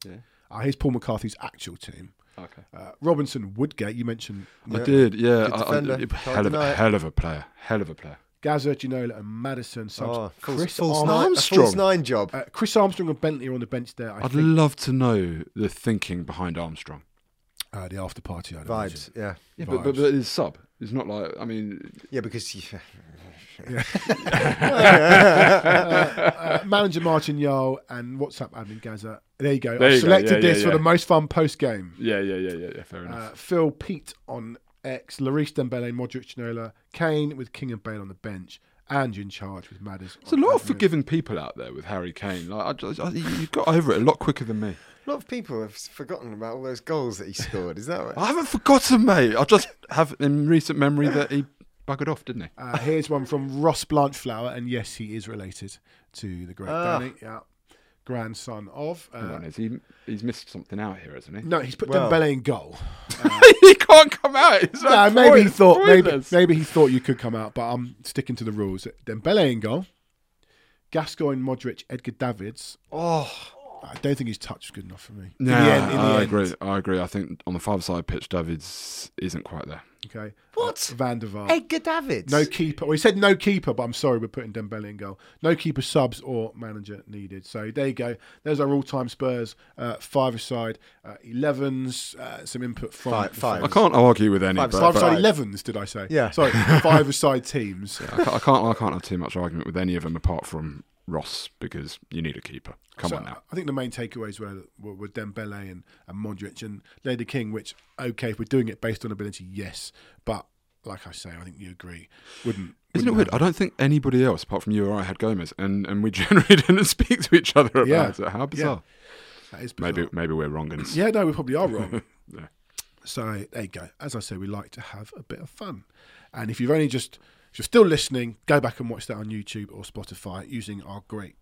Yeah. Uh, here's Paul McCarthy's actual team. Okay. Uh, Robinson Woodgate, you mentioned I did, yeah. I- I- defender. I- Can't hell, of, a hell of a player. Hell of a player. Gazza, Ginola, and Maddison. Subs Oh, false, Chris, false Arm- nine, a Armstrong. false nine job. uh, Chris Armstrong and Bentley are on the bench there. I I'd think love to know the thinking behind Armstrong. uh, the after party. I'd Vibes. imagine. Yeah. Yeah, but, but, Vibes. but it's sub. It's not like, I mean, Yeah, because you, uh, manager Martin Jol and WhatsApp admin Gazza. There you go. There I you go. selected Yeah, this yeah, for the most fun post game. yeah, yeah, yeah, yeah, yeah fair Uh, enough. Phil Pete on X, Lloris Dembele, Modric Ginola, Kane with King and Bale on the bench, and you in charge with Madders. There's a lot of forgiving people out there with Harry Kane. Like, I just, I, you got over it a lot quicker than me. A lot of people have forgotten about all those goals that he scored. Is that right? I haven't forgotten, mate. I just have in recent memory that he buggered off, didn't he? Uh, here's one from Ross Blanchflower, and yes, he is related to the great Ah. Danny. Yeah, grandson of. Hang Uh, on, is he, he's missed something out here, hasn't he? no, he's put Well- Dembele in goal. he can't come out. It's No, like maybe he point- thought maybe maybe he thought you could come out, but I'm sticking to the rules. Dembele in goal. Gascoigne, Modric, Edgar Davids. Oh, I don't think his touch is good enough for me. In No, the end, in the I end. agree. I agree. I think on the five side pitch, Davids isn't quite there. Okay. What? Uh, Van der Vaart. Edgar Davids. No keeper. Well, he said no keeper, but I'm sorry, we're putting Dembele in goal. No keeper subs or manager needed. So there you go. There's our all-time Spurs uh, five-a-side uh, 11s. Uh, some input from Five- five. I can't argue with any. Five but, Five-a-side but- 11s, did I say? Yeah. Sorry, five-a-side teams. I can't, I can't. I can't have too much argument with any of them apart from Ross because you need a keeper. Come So on now. I think the main takeaways were, were, were Dembele and, and Modric and Ledley King, which, okay, if we're doing it based on ability, yes. But like I say, I think you agree. Wouldn't. Isn't it wouldn't weird? I don't think anybody else apart from you or I had Gomes, and, and we generally didn't speak to each other about Yeah. it. How bizarre. That is bizarre. Maybe maybe we're wrong. And Yeah, no, we probably are wrong. Yeah. So there you go. As I say, we like to have a bit of fun. And if you've only just, if you're still listening, go back and watch that on YouTube or Spotify using our great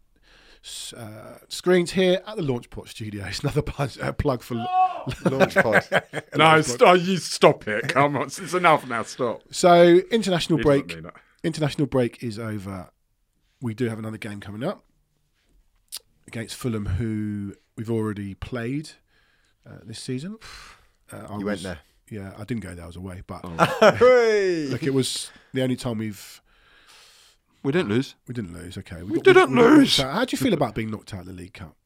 uh, screens here at the Launchport Studios. Another plug, uh, plug for. Launch pod. no, st- you stop it. Come on, it's enough now. Stop. So international He break. doesn't mean that. International break is over. We do have another game coming up against Fulham, who we've already played uh, this season. Uh, I You went there. Yeah, I didn't go there. I was away, but Oh. Hey! look, it was the only time we've We didn't lose. we didn't lose. Okay, We didn't got lose. knocked out. How do you feel about being knocked out of the League Cup?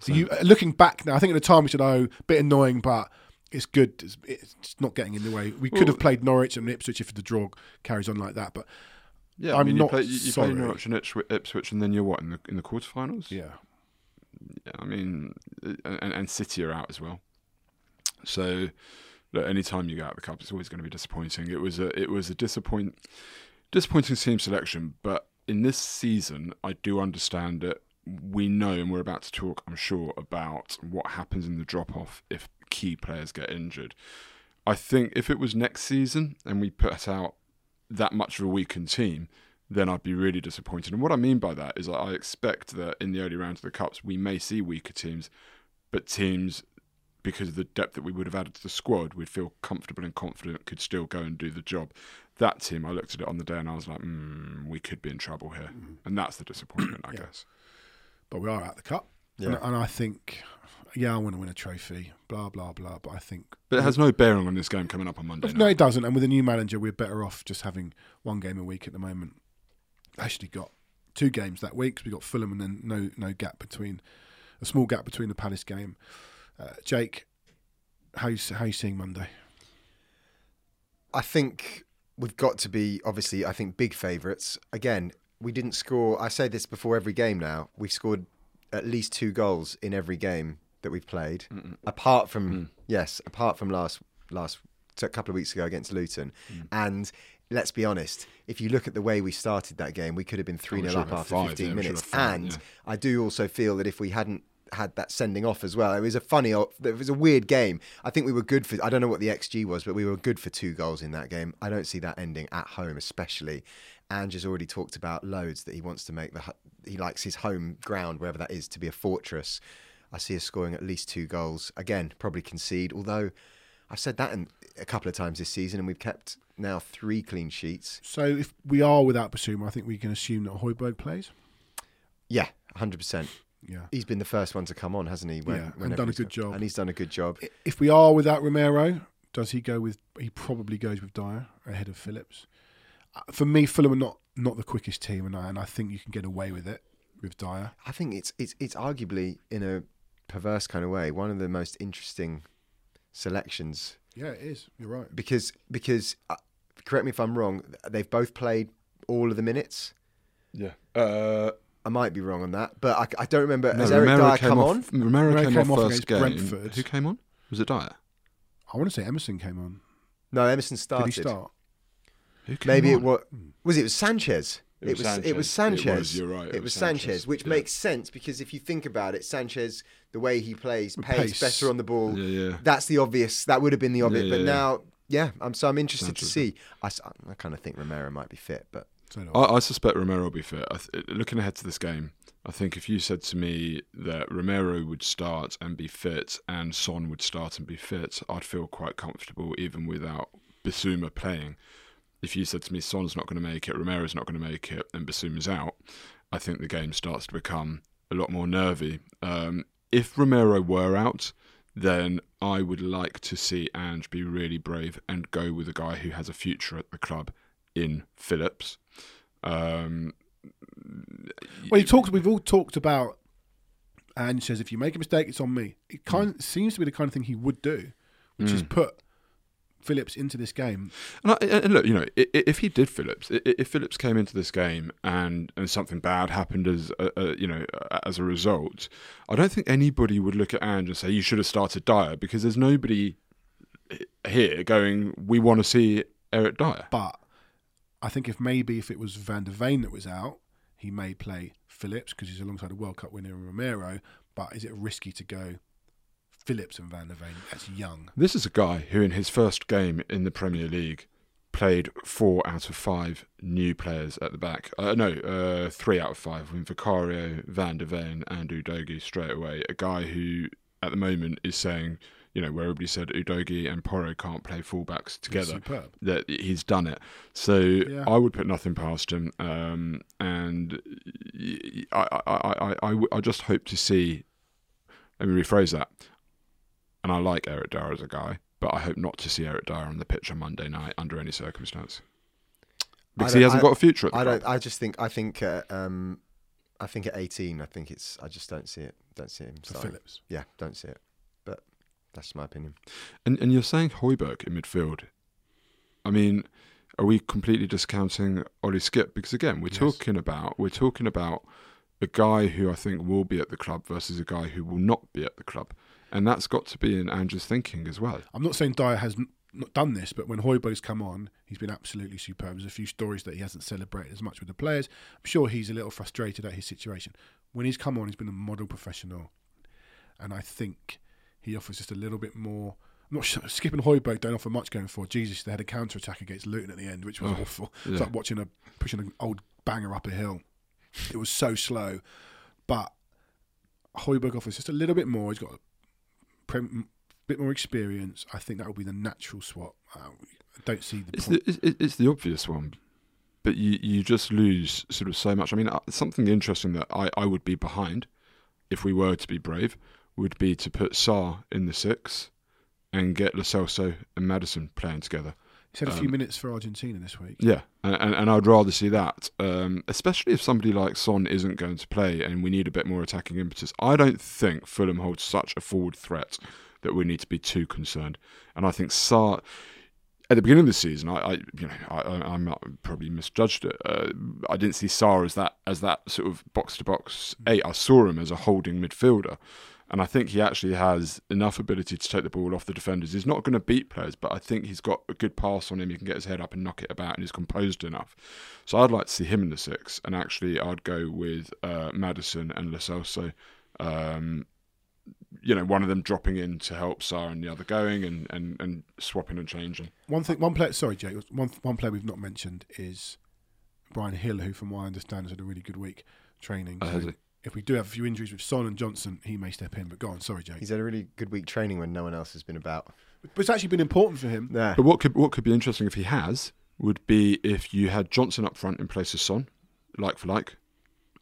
So you uh, looking back now, I think at the time we said, "Oh, a bit annoying, but it's good. It's, it's not getting in the way." We could Well- have played Norwich and Ipswich if the draw carries on like that, but Yeah, I I'm mean, not you play, you, you sorry. play Norwich and Ipswich, Ipswich, and then you're what in the in the quarterfinals? yeah, Yeah, I mean, uh, and, and City are out as well. So, look, any time you go out of the cup, it's always going to be disappointing. It was a it was a disappoint disappointing team selection, but in this season, I do understand that we know, and we're about to talk, I'm sure, about what happens in the drop off if key players get injured. I think if it was next season and we put out that much of a weakened team, then I'd be really disappointed. And what I mean by that is I expect that in the early rounds of the cups we may see weaker teams, but teams because of the depth that we would have added to the squad, we'd feel comfortable and confident could still go and do the job. That team, I looked at it on the day and I was like, mm, we could be in trouble here, and that's the disappointment, I Yeah. guess. but we are at the cup, Yeah. and, and I think, yeah, I want to win a trophy, blah blah blah. But I think But it has no bearing on this game coming up on Monday. no, night. it doesn't. And with a new manager, we're better off just having one game a week at the moment. Actually, got two games that week. 'cause we got Fulham, and then no no gap between a small gap between the Palace game. Uh, Jake, how you how you seeing Monday? I think we've got to be obviously. I think big favourites. Again, we didn't score. I say this before every game. Now we've scored at least two goals in every game that we've played, apart from yes, apart from last last a couple of weeks ago against Luton. And let's be honest, if you look at the way we started that game, we could have been three 0 up after five, fifteen yeah, minutes. five, and yeah. I do also feel that if we hadn't had that sending off as well, it was a funny, it was a weird game. I think we were good for. I don't know what the xG was, but we were good for two goals in that game. I don't see that ending at home, especially. Ange has already talked about loads that he wants to make the. He likes his home ground, wherever that is, to be a fortress. I see us scoring at least two goals. Again, probably concede. Although I've said that in, a couple of times this season, and we've kept now three clean sheets. So if we are without Bissouma, I think we can assume that Højbjerg plays. Yeah, hundred percent. Yeah. He's been the first one to come on, hasn't he? Yeah, and done a good job. And he's done a good job. If we are without Romero, does he go with? He probably goes with Dier ahead of Phillips. Uh, For me, Fulham are not not the quickest team, and I and I think you can get away with it with Dier. I think it's it's it's arguably in a perverse kind of way one of the most interesting selections Yeah, it is. You're right. because because uh, correct me if I'm wrong. They've both played all of the minutes. Yeah. Uh, I might be wrong on that, but I, I don't remember. no, Has Eric Romero Dier came come off, on? Romero, Romero came, came off off first against game. Brentford. Who came on? Was it Dier? I want to say Emerson came on. No, Emerson started. Did he start? Who came Maybe it was was it, it was Sanchez. It was it was Sanchez. It was, you're right. It, was Sanchez, which Yeah. makes sense because if you think about it, Sanchez, the way he plays, With pace, pace. better on the ball. Yeah, yeah. That's the obvious. That would have been the obvious. Yeah, but yeah, yeah. now, yeah, I'm so I'm interested to Sanchez. see. I kind of think Romero might be fit, but So I. I, suspect Romero will be fit. Th- looking ahead to this game, I think if you said to me that Romero would start and be fit and Son would start and be fit, I'd feel quite comfortable even without Bissouma playing. If you said to me Son's not going to make it, Romero's not going to make it, and Bissouma's out, I think the game starts to become a lot more nervy. Um, if Romero were out, then I would like to see Ange be really brave and go with a guy who has a future at the club in Phillips. Um, Well, he talks. We've all talked about, and says if you make a mistake, it's on me. It hmm. kind seems to be the kind of thing he would do, which is hmm. put Phillips into this game. And, I, and look, you know, if he did Phillips, if Phillips came into this game and, and something bad happened as a, a, you know as a result, I don't think anybody would look at Ange and say you should have started Dier because there's nobody here going we want to see Eric Dier. But I think if maybe if it was Van der Ven that was out, he may play Phillips because he's alongside a World Cup winner in Romero. But is it risky to go Phillips and Van der Ven? That's young. This is a guy who, in his first game in the Premier League, played four out of five new players at the back. Uh, no, uh, three out of five with Vicario, Van der Veen, and Udogie straight away. A guy who, at the moment, is saying, you know, where everybody said Udogie and Porro can't play fullbacks together that he's done it. So Yeah. I would put nothing past him, um, and I, I, I, I, I, just hope to see. Let me rephrase that. And I like Eric Dier as a guy, but I hope not to see Eric Dier on the pitch on Monday night under any circumstance because he hasn't I- got a future at the I don't. I just think. I think. Uh, um, I think at 18, I think it's. I just don't see it. Don't see him. Phillips. Yeah, don't see it. But that's my opinion. And and you're saying Højbjerg in midfield. I mean, are we completely discounting Ollie Skipp? Because again, we're Yes. talking about we're talking about a guy who I think will be at the club versus a guy who will not be at the club, and that's got to be in Andrew's thinking as well. I'm not saying Dier has not done this, but when Højbjerg's come on, he's been absolutely superb. There's a few stories that he hasn't celebrated as much with the players. I'm sure he's a little frustrated at his situation. When he's come on, he's been a model professional, and I think he offers just a little bit more. I'm not sure. Skipp and Højbjerg don't offer much going forward. Jesus, they had a counter attack against Luton at the end, which was Oh, awful. It's like watching a pushing an old banger up a hill. It was so slow, but Højbjerg offers just a little bit more. He's got a bit more experience. I think that would be the natural swap. I don't see the It's point. the it's, it's the obvious one, but you you just lose sort of so much. I mean, uh, something interesting that I, I would be behind if we were to be brave would be to put Sarr in the six and get Lo Celso and Maddison playing together. He's had a few um, minutes for Argentina this week. Yeah, and, and, and I'd rather see that, um, especially if somebody like Son isn't going to play and we need a bit more attacking impetus. I don't think Fulham holds such a forward threat that we need to be too concerned. And I think Sarr, at the beginning of the season, I, I you know, I, I, I'm not- probably misjudged it. Uh, I didn't see Sarr as that as that sort of box to box eight. I saw him as a holding midfielder. And I think he actually has enough ability to take the ball off the defenders. He's not going to beat players, but I think he's got a good pass on him. He can get his head up and knock it about, and he's composed enough. So I'd like to see him in the six. And actually, I'd go with uh, Maddison and Lo Celso. Um, you know, one of them dropping in to help Sarr and the other going, and, and, and swapping and changing. One thing, one player. Sorry, Jake. One one player we've not mentioned is Bryan Gil, who, from what I understand, has had a really good week training. Uh, So has he? If we do have a few injuries with Son and Johnson, he may step in. But go on, sorry, Jake. He's had a really good week training when no one else has been about. but it's actually been important for him. Yeah. But what could what could be interesting if he has would be if you had Johnson up front in place of Son, like for like.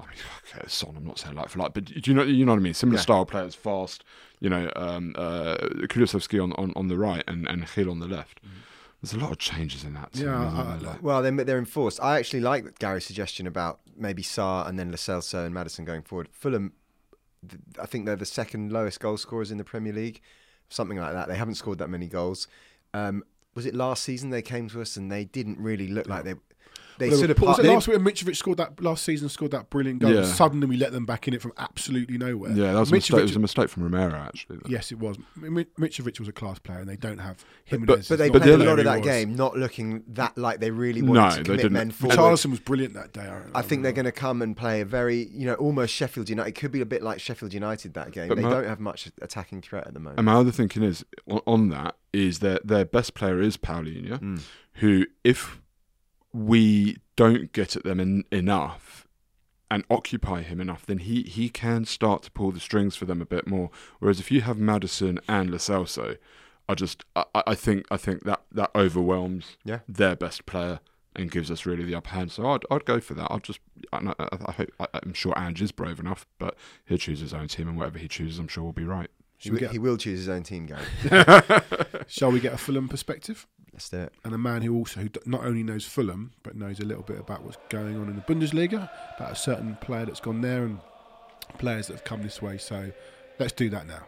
I mean, okay, Son. I'm not saying like for like, but do you know you know what I mean? Similar Yeah. style players, fast. You know, um, uh, Kulusevski on, on, on the right and and Gil on the left. There's a lot of changes in that. Team, Yeah, isn't there? Like- Well, they're, they're enforced. I actually like Gary's suggestion about maybe Sarr and then Lo Celso and Maddison going forward. Fulham, I think they're the second lowest goal scorers in the Premier League, something like that. They haven't scored that many goals. Um, was it last season they came to us and they didn't really look like they. They sort of was it they- last week when Mitrovic scored that last season scored that brilliant goal? Yeah. Suddenly we let them back in it from absolutely nowhere. Yeah, that was a mistake. It was a mistake from Romero actually. Yes, it was. Mi- Mitrovic was a class player, and they don't have him. but- But they played a lot of that was. game not looking that like they really No, wanted to they commit didn't. men forward. Charleston was brilliant that day. I, I think they're going to come and play a very, you know, almost Sheffield United. It could be a bit like Sheffield United that game. But they my- don't have much attacking threat at the moment. And my other thinking is on, on that is that their best player is Palhinha, Mm. who if we don't get at them en- enough and occupy him enough, then he, he can start to pull the strings for them a bit more. Whereas if you have Maddison and Lo Celso, I just I, I think I think that that overwhelms Yeah. their best player and gives us really the upper hand. So I'd I'd go for that. I'll just I, I, I hope I, I'm sure Ange is brave enough, but he'll choose his own team and whatever he chooses, I'm sure will be right. He, Shall we, wi- get, he will choose his own team, Gary. shall we get a Fulham perspective? Let's do it. And a man who also who not only knows Fulham but knows a little bit about what's going on in the Bundesliga, about a certain player that's gone there and players that have come this way. So let's do that now.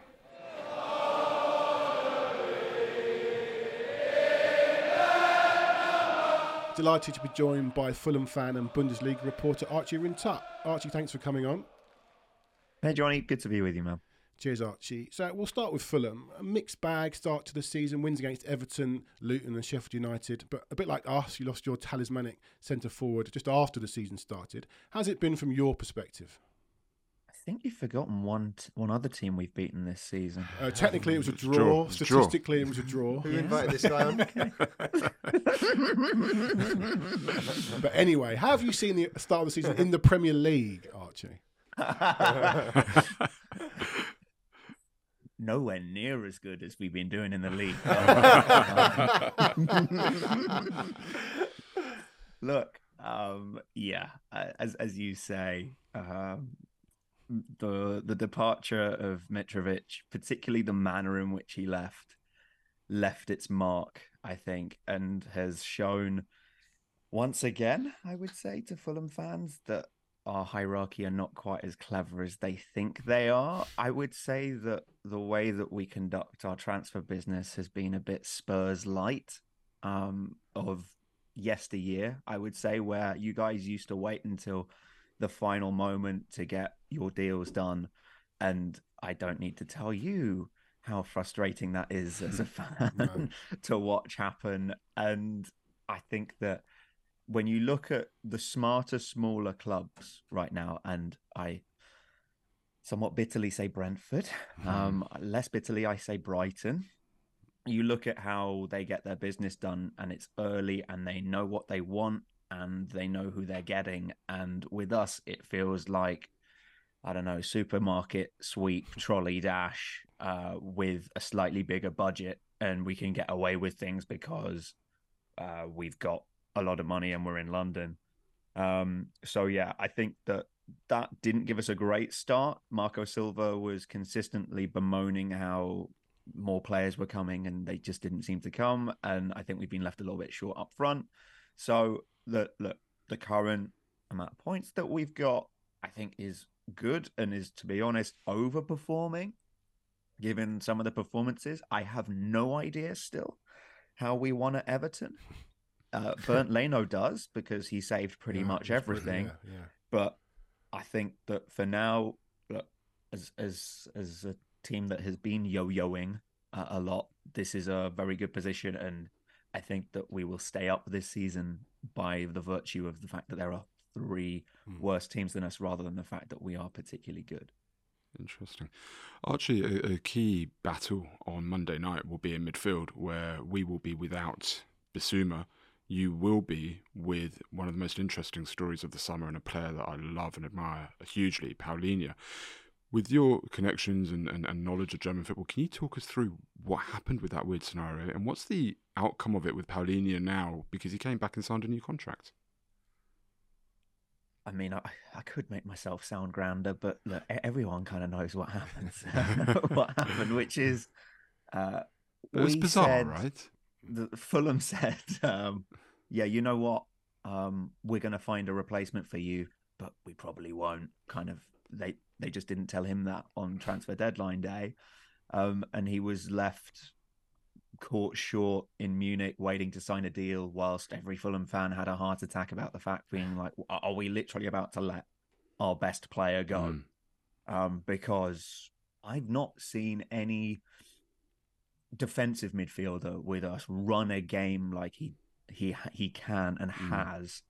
Delighted to be joined by Fulham fan and Bundesliga reporter Archie Rhind-Tutt. Archie, thanks for coming on. Hey Johnny, good to be with you, man. Cheers, Archie. So we'll start with Fulham. A mixed bag start to the season. Wins against Everton, Luton, and Sheffield United. But a bit like us, you lost your talismanic centre forward just after the season started. How's it been from your perspective? I think you've forgotten one t- one other team we've beaten this season. Uh, technically, it was a draw. Draw. It's draw. Statistically, it was a draw. Who invited this guy on? But anyway, how have you seen the start of the season in the Premier League, Archie? Nowhere near as good as we've been doing in the league. Look, um, yeah, uh, as as you say, um, the the departure of Mitrovic, particularly the manner in which he left, left its mark, I think, and has shown once again, I would say to Fulham fans that our hierarchy are not quite as clever as they think they are. I would say that the way that we conduct our transfer business has been a bit Spurs light um, of yesteryear, I would say, where you guys used to wait until the final moment to get your deals done. And I don't need to tell you how frustrating that is as a fan No. to watch happen. And I think that when you look at the smarter, smaller clubs right now, and I somewhat bitterly say Brentford, um, less bitterly I say Brighton. You look at how they get their business done, and it's early, and they know what they want, and they know who they're getting. And with us, it feels like I don't know, supermarket sweep trolley dash uh, with a slightly bigger budget, and we can get away with things because uh, we've got a lot of money and we're in London. Um, so yeah, I think that that didn't give us a great start. Marco Silva was consistently bemoaning how more players were coming and they just didn't seem to come, and I think we've been left a little bit short up front. So the look, the current amount of points that we've got, I think, is good and is, to be honest, overperforming. Given some of the performances, I have no idea still how we won at Everton. Uh, Bernd Leno does because he saved pretty Yeah, much it was brilliant, everything. Yeah, yeah. But I think that for now, look, as as as a team that has been yo-yoing uh, a lot, this is a very good position, and I think that we will stay up this season by the virtue of the fact that there are three Mm. worse teams than us, rather than the fact that we are particularly good. Interesting. Archie, a, a key battle on Monday night will be in midfield, where we will be without Bissouma. You will be with one of the most interesting stories of the summer and a player that I love and admire hugely, Palhinha. With your connections and, and, and knowledge of German football, can you talk us through what happened with that weird scenario and what's the outcome of it with Palhinha now because he came back and signed a new contract? I mean, I, I could make myself sound grander, but look, everyone kind of knows what happens. what happened, which is, uh, It was bizarre, said- right? The Fulham said, um, "Yeah, you know what? Um, we're going to find a replacement for you, but we probably won't." Kind of, they they just didn't tell him that on transfer deadline day, um, and he was left caught short in Munich waiting to sign a deal whilst every Fulham fan had a heart attack about the fact being like, are we literally about to let our best player go? Mm. Um, because I've not seen any defensive midfielder with us run a game like he he he can and Mm. has.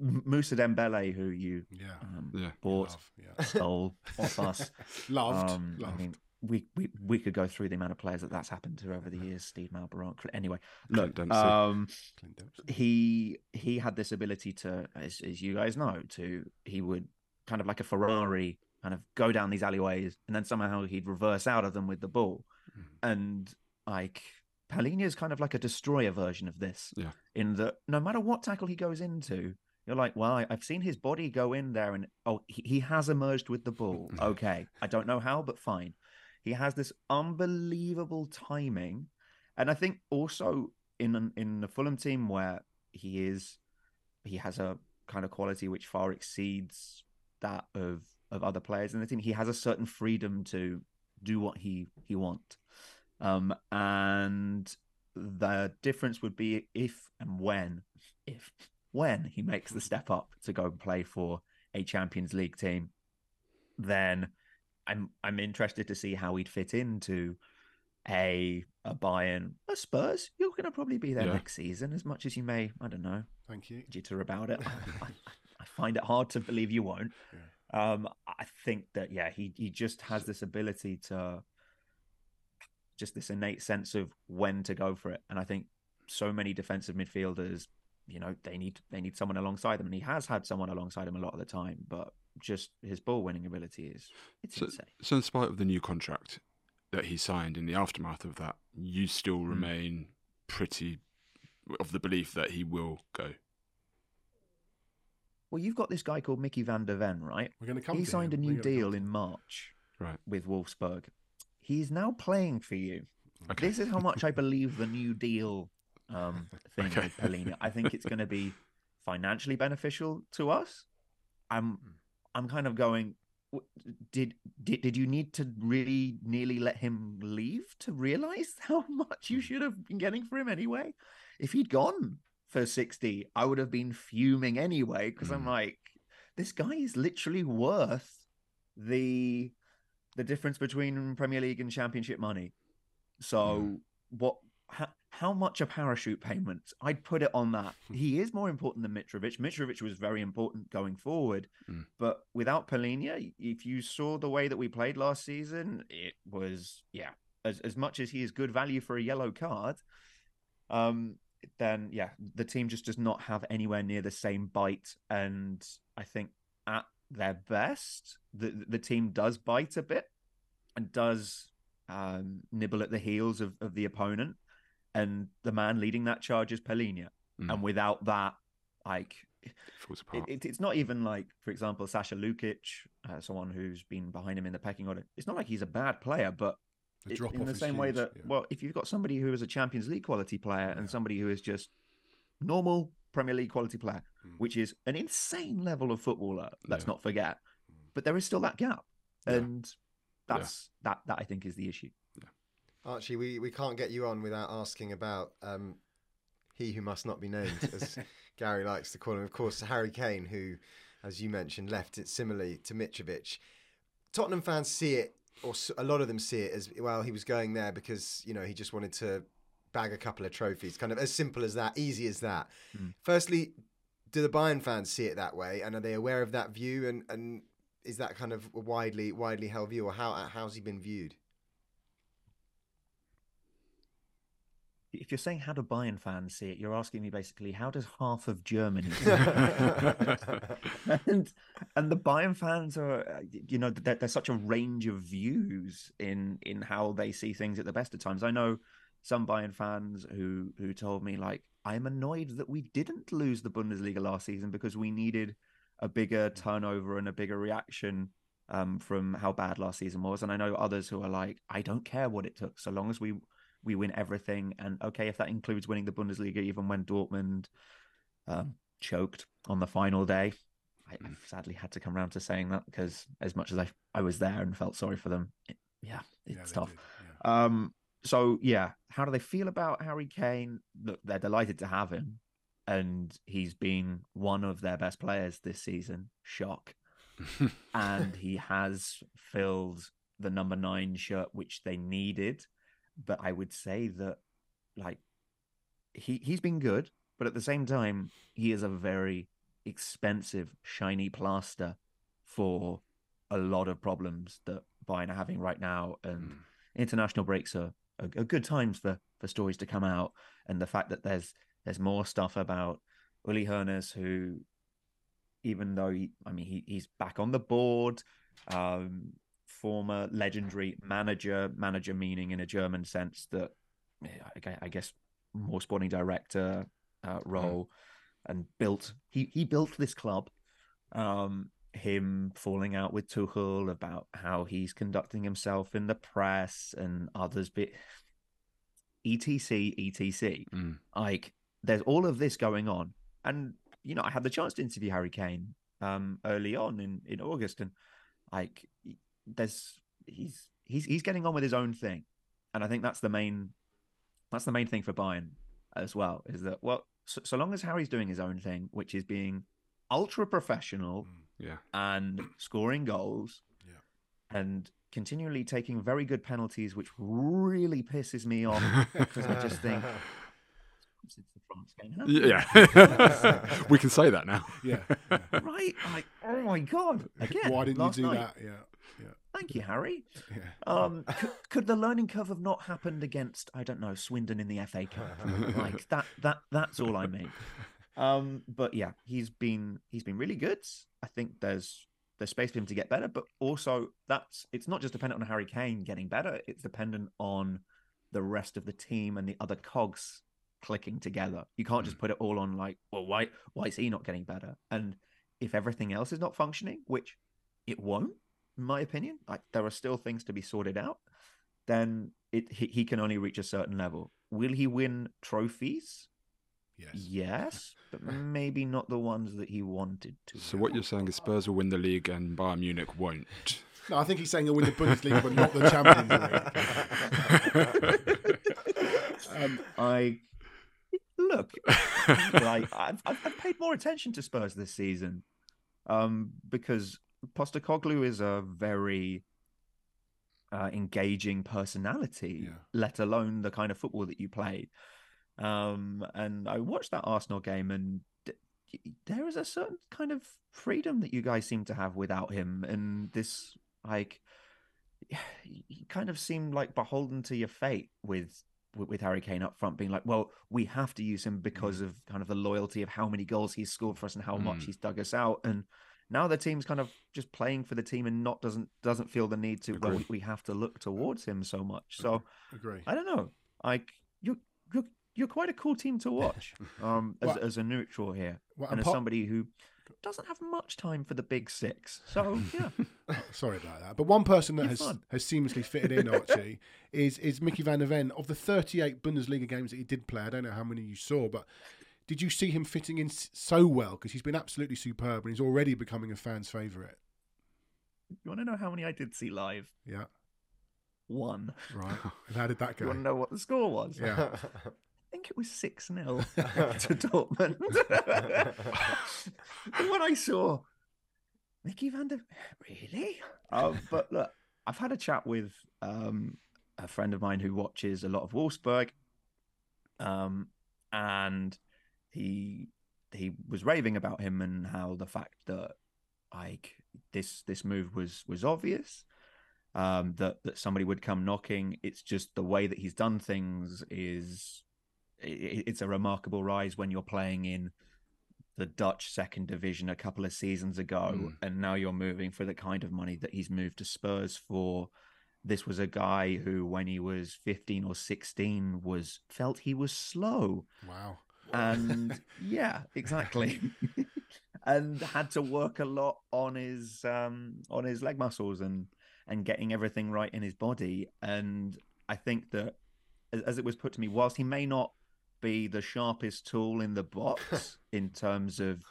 M- Moussa Dembele, who you Yeah. um, Yeah. bought, Love, yeah. stole off us. Loved. Um, I mean, we, we we could go through the amount of players that that's happened to over the years. Steed Malbranque. Anyway, Clint look, Dempsey. um, Clint he he had this ability to, as, as you guys know, to he would kind of like a Ferrari, kind of go down these alleyways, and then somehow he'd reverse out of them with the ball, Mhm. and like Palhinha is kind of like a destroyer version of this. Yeah. In that, no matter what tackle he goes into, you're like, well, I, I've seen his body go in there, and oh, he, he has emerged with the ball. Okay, I don't know how, but fine. He has this unbelievable timing, and I think also in in the Fulham team where he is, he has a kind of quality which far exceeds that of of other players in the team. He has a certain freedom to do what he he wants, um, and the difference would be if and when, if when he makes the step up to go and play for a Champions League team, then I'm I'm interested to see how he'd fit into a a Bayern, a Spurs. You're going to probably be there Yeah. next season, as much as you may. I don't know Thank you. jitter about it. I, I, I find it hard to believe you won't. Um, I think that yeah, he he just has this ability to just this innate sense of when to go for it, and I think so many defensive midfielders, you know, they need they need someone alongside them, and he has had someone alongside him a lot of the time, but just his ball winning ability is it's So, insane. so in spite of the new contract that he signed in the aftermath of that, you still Hmm. remain pretty of the belief that he will go. Well, you've got this guy called Mickey Van der Ven, right? We're going to come. he to signed him. a new deal in. March Right. with Wolfsburg. He's now playing for you. Okay. This is how much I believe the new deal um, thing Okay. with Palhinha. I think it's going to be financially beneficial to us. I'm, I'm kind of going. Did did did you need to really nearly let him leave to realize how much you should have been getting for him anyway? If he'd gone for sixty, I would have been fuming anyway because I'm Mm. like, this guy is literally worth the the difference between Premier League and Championship money. So Mm. what? How, how much a parachute payment? I'd put it on that. he is more important than Mitrovic. Mitrovic was very important going forward, Mm. but without Palhinha, if you saw the way that we played last season, it was yeah. As as much as he is good value for a yellow card, um, then yeah, the team just does not have anywhere near the same bite. And I think at their best, the the team does bite a bit and does um, nibble at the heels of, of the opponent. And the man leading that charge is Palhinha. Mm. And without that, like It it, it's not even like, for example, Sasha Lukic, uh, someone who's been behind him in the pecking order. It's not like he's a bad player, but The it- in the same way that, yeah. well, if you've got somebody who is a Champions League quality player Yeah. and somebody who is just normal Premier League quality player, Mm. which is an insane level of footballer, let's Yeah. not forget. Mm. But there is still that gap, Yeah. and that's that. That I think is the issue. Archie, we, we can't get you on without asking about um, he who must not be named, as Gary likes to call him. Of course, Harry Kane, who, as you mentioned, left it similarly to Mitrovic. Tottenham fans see it, or a lot of them see it as well. He was going there because you know he just wanted to bag a couple of trophies, kind of as simple as that, easy as that. Mm. Firstly, do the Bayern fans see it that way, and are they aware of that view? And and is that kind of a widely widely held view, or how how's he been viewed? If you're saying how do Bayern fans see it, you're asking me basically how does half of Germany and and the Bayern fans are, uh, you know, there's such a range of views in in how they see things at the best of times. I know some Bayern fans who who told me like, I'm annoyed that we didn't lose the Bundesliga last season because we needed a bigger turnover and a bigger reaction um, from how bad last season was. And I know others who are like, I don't care what it took, so long as we we win everything. And okay, if that includes winning the Bundesliga, even when Dortmund um, choked on the final day. I, I sadly had to come around to saying that because as much as I I was there and felt sorry for them, it, yeah, it's Yeah, tough. did, yeah. Um, so yeah, how do they feel about Harry Kane? Look, they're delighted to have him, and he's been one of their best players this season. Shock, and he has filled the number nine shirt which they needed. But I would say that, like, he he's been good, but at the same time, he is a very expensive shiny plaster for a lot of problems that Bayern are having right now, and Mm. international breaks are, are, are good times for for stories to come out, and the fact that there's there's more stuff about Uli Hoeneß who, even though he, I mean he, he's back on the board, um, former legendary manager, manager meaning in a German sense that I guess more sporting director uh, role, and built he he built this club. Um, him falling out with Tuchel about how he's conducting himself in the press and others bit etc etc Mm. like there's all of this going on. And you know i had the chance to interview harry kane um early on in in august and like there's he's he's he's getting on with his own thing. And i think that's the main that's the main thing for bayern as well is that well so, so long as harry's doing his own thing which is being ultra professional Yeah. and scoring goals Yeah. and continually taking very good penalties, which really pisses me off because I just think since the France game, huh? Yeah. we can say that now. Yeah. right? I'm like, oh my god! Again, Why didn't you do night. that? Yeah. Yeah. Thank you, Harry. Yeah. Um, could, could the learning curve have not happened against I don't know Swindon in the FA Cup? like that. That that's all I mean. Um, but yeah, he's been he's been really good. I think there's there's space for him to get better, but also that's it's not just dependent on Harry Kane getting better. It's dependent on the rest of the team and the other cogs clicking together. You can't just put it all on like, well, why why is he not getting better? And if everything else is not functioning, which it won't, in my opinion, like there are still things to be sorted out, then it he, he can only reach a certain level. Will he win trophies? Yes. Yes, but maybe not the ones that he wanted to. So what you're saying is Spurs will win the league and Bayern Munich won't. No, I think he's saying he'll win the Bundesliga, but not the Champions League. um, I look like I've, I've I've paid more attention to Spurs this season, um, because Postecoglou is a very uh, engaging personality, Yeah. let alone the kind of football that you play. Um, and I watched that Arsenal game, and d- there is a certain kind of freedom that you guys seem to have without him, and this like you kind of seemed like beholden to your fate with with, Harry Kane up front, being like, well, we have to use him because of kind of the loyalty of how many goals he's scored for us and how much Mm. he's dug us out. And now the team's kind of just playing for the team and not doesn't doesn't feel the need to. Well, we, have to look towards him so much. So agree. I don't know. Like you're you're you're quite a cool team to watch. Um, as, Well- as a neutral here, Well, and as somebody who doesn't have much time for the big six. So yeah, Sorry about that. But one person that You're has, fine. has seamlessly fitted in, Archie, is is Mickey Van der Ven. Of the 38 Bundesliga games that he did play, I don't know how many you saw, but did you see him fitting in so well? Because he's been absolutely superb and he's already becoming a fan's favourite. you want to know how many I did see live? Yeah, One. right. And how did that go? You want to know what the score was? Yeah. Think it was 6 0 to Dortmund. when I saw Mickey van der Really? Um, but look, I've had a chat with um, a friend of mine who watches a lot of Wolfsburg. Um, and he he was raving about him and how the fact that like this this move was was obvious um that that somebody would come knocking it's just the way that he's done things is it's a remarkable rise when you're playing in the Dutch second division a couple of seasons ago, Mm. and now you're moving for the kind of money that he's moved to Spurs for. This was a guy who, when he was 15 or 16, was felt he was slow, Wow. and yeah, exactly, and had to work a lot on his um, on his leg muscles and and getting everything right in his body. And I think that, as, as it was put to me, whilst he may not be the sharpest tool in the box in terms of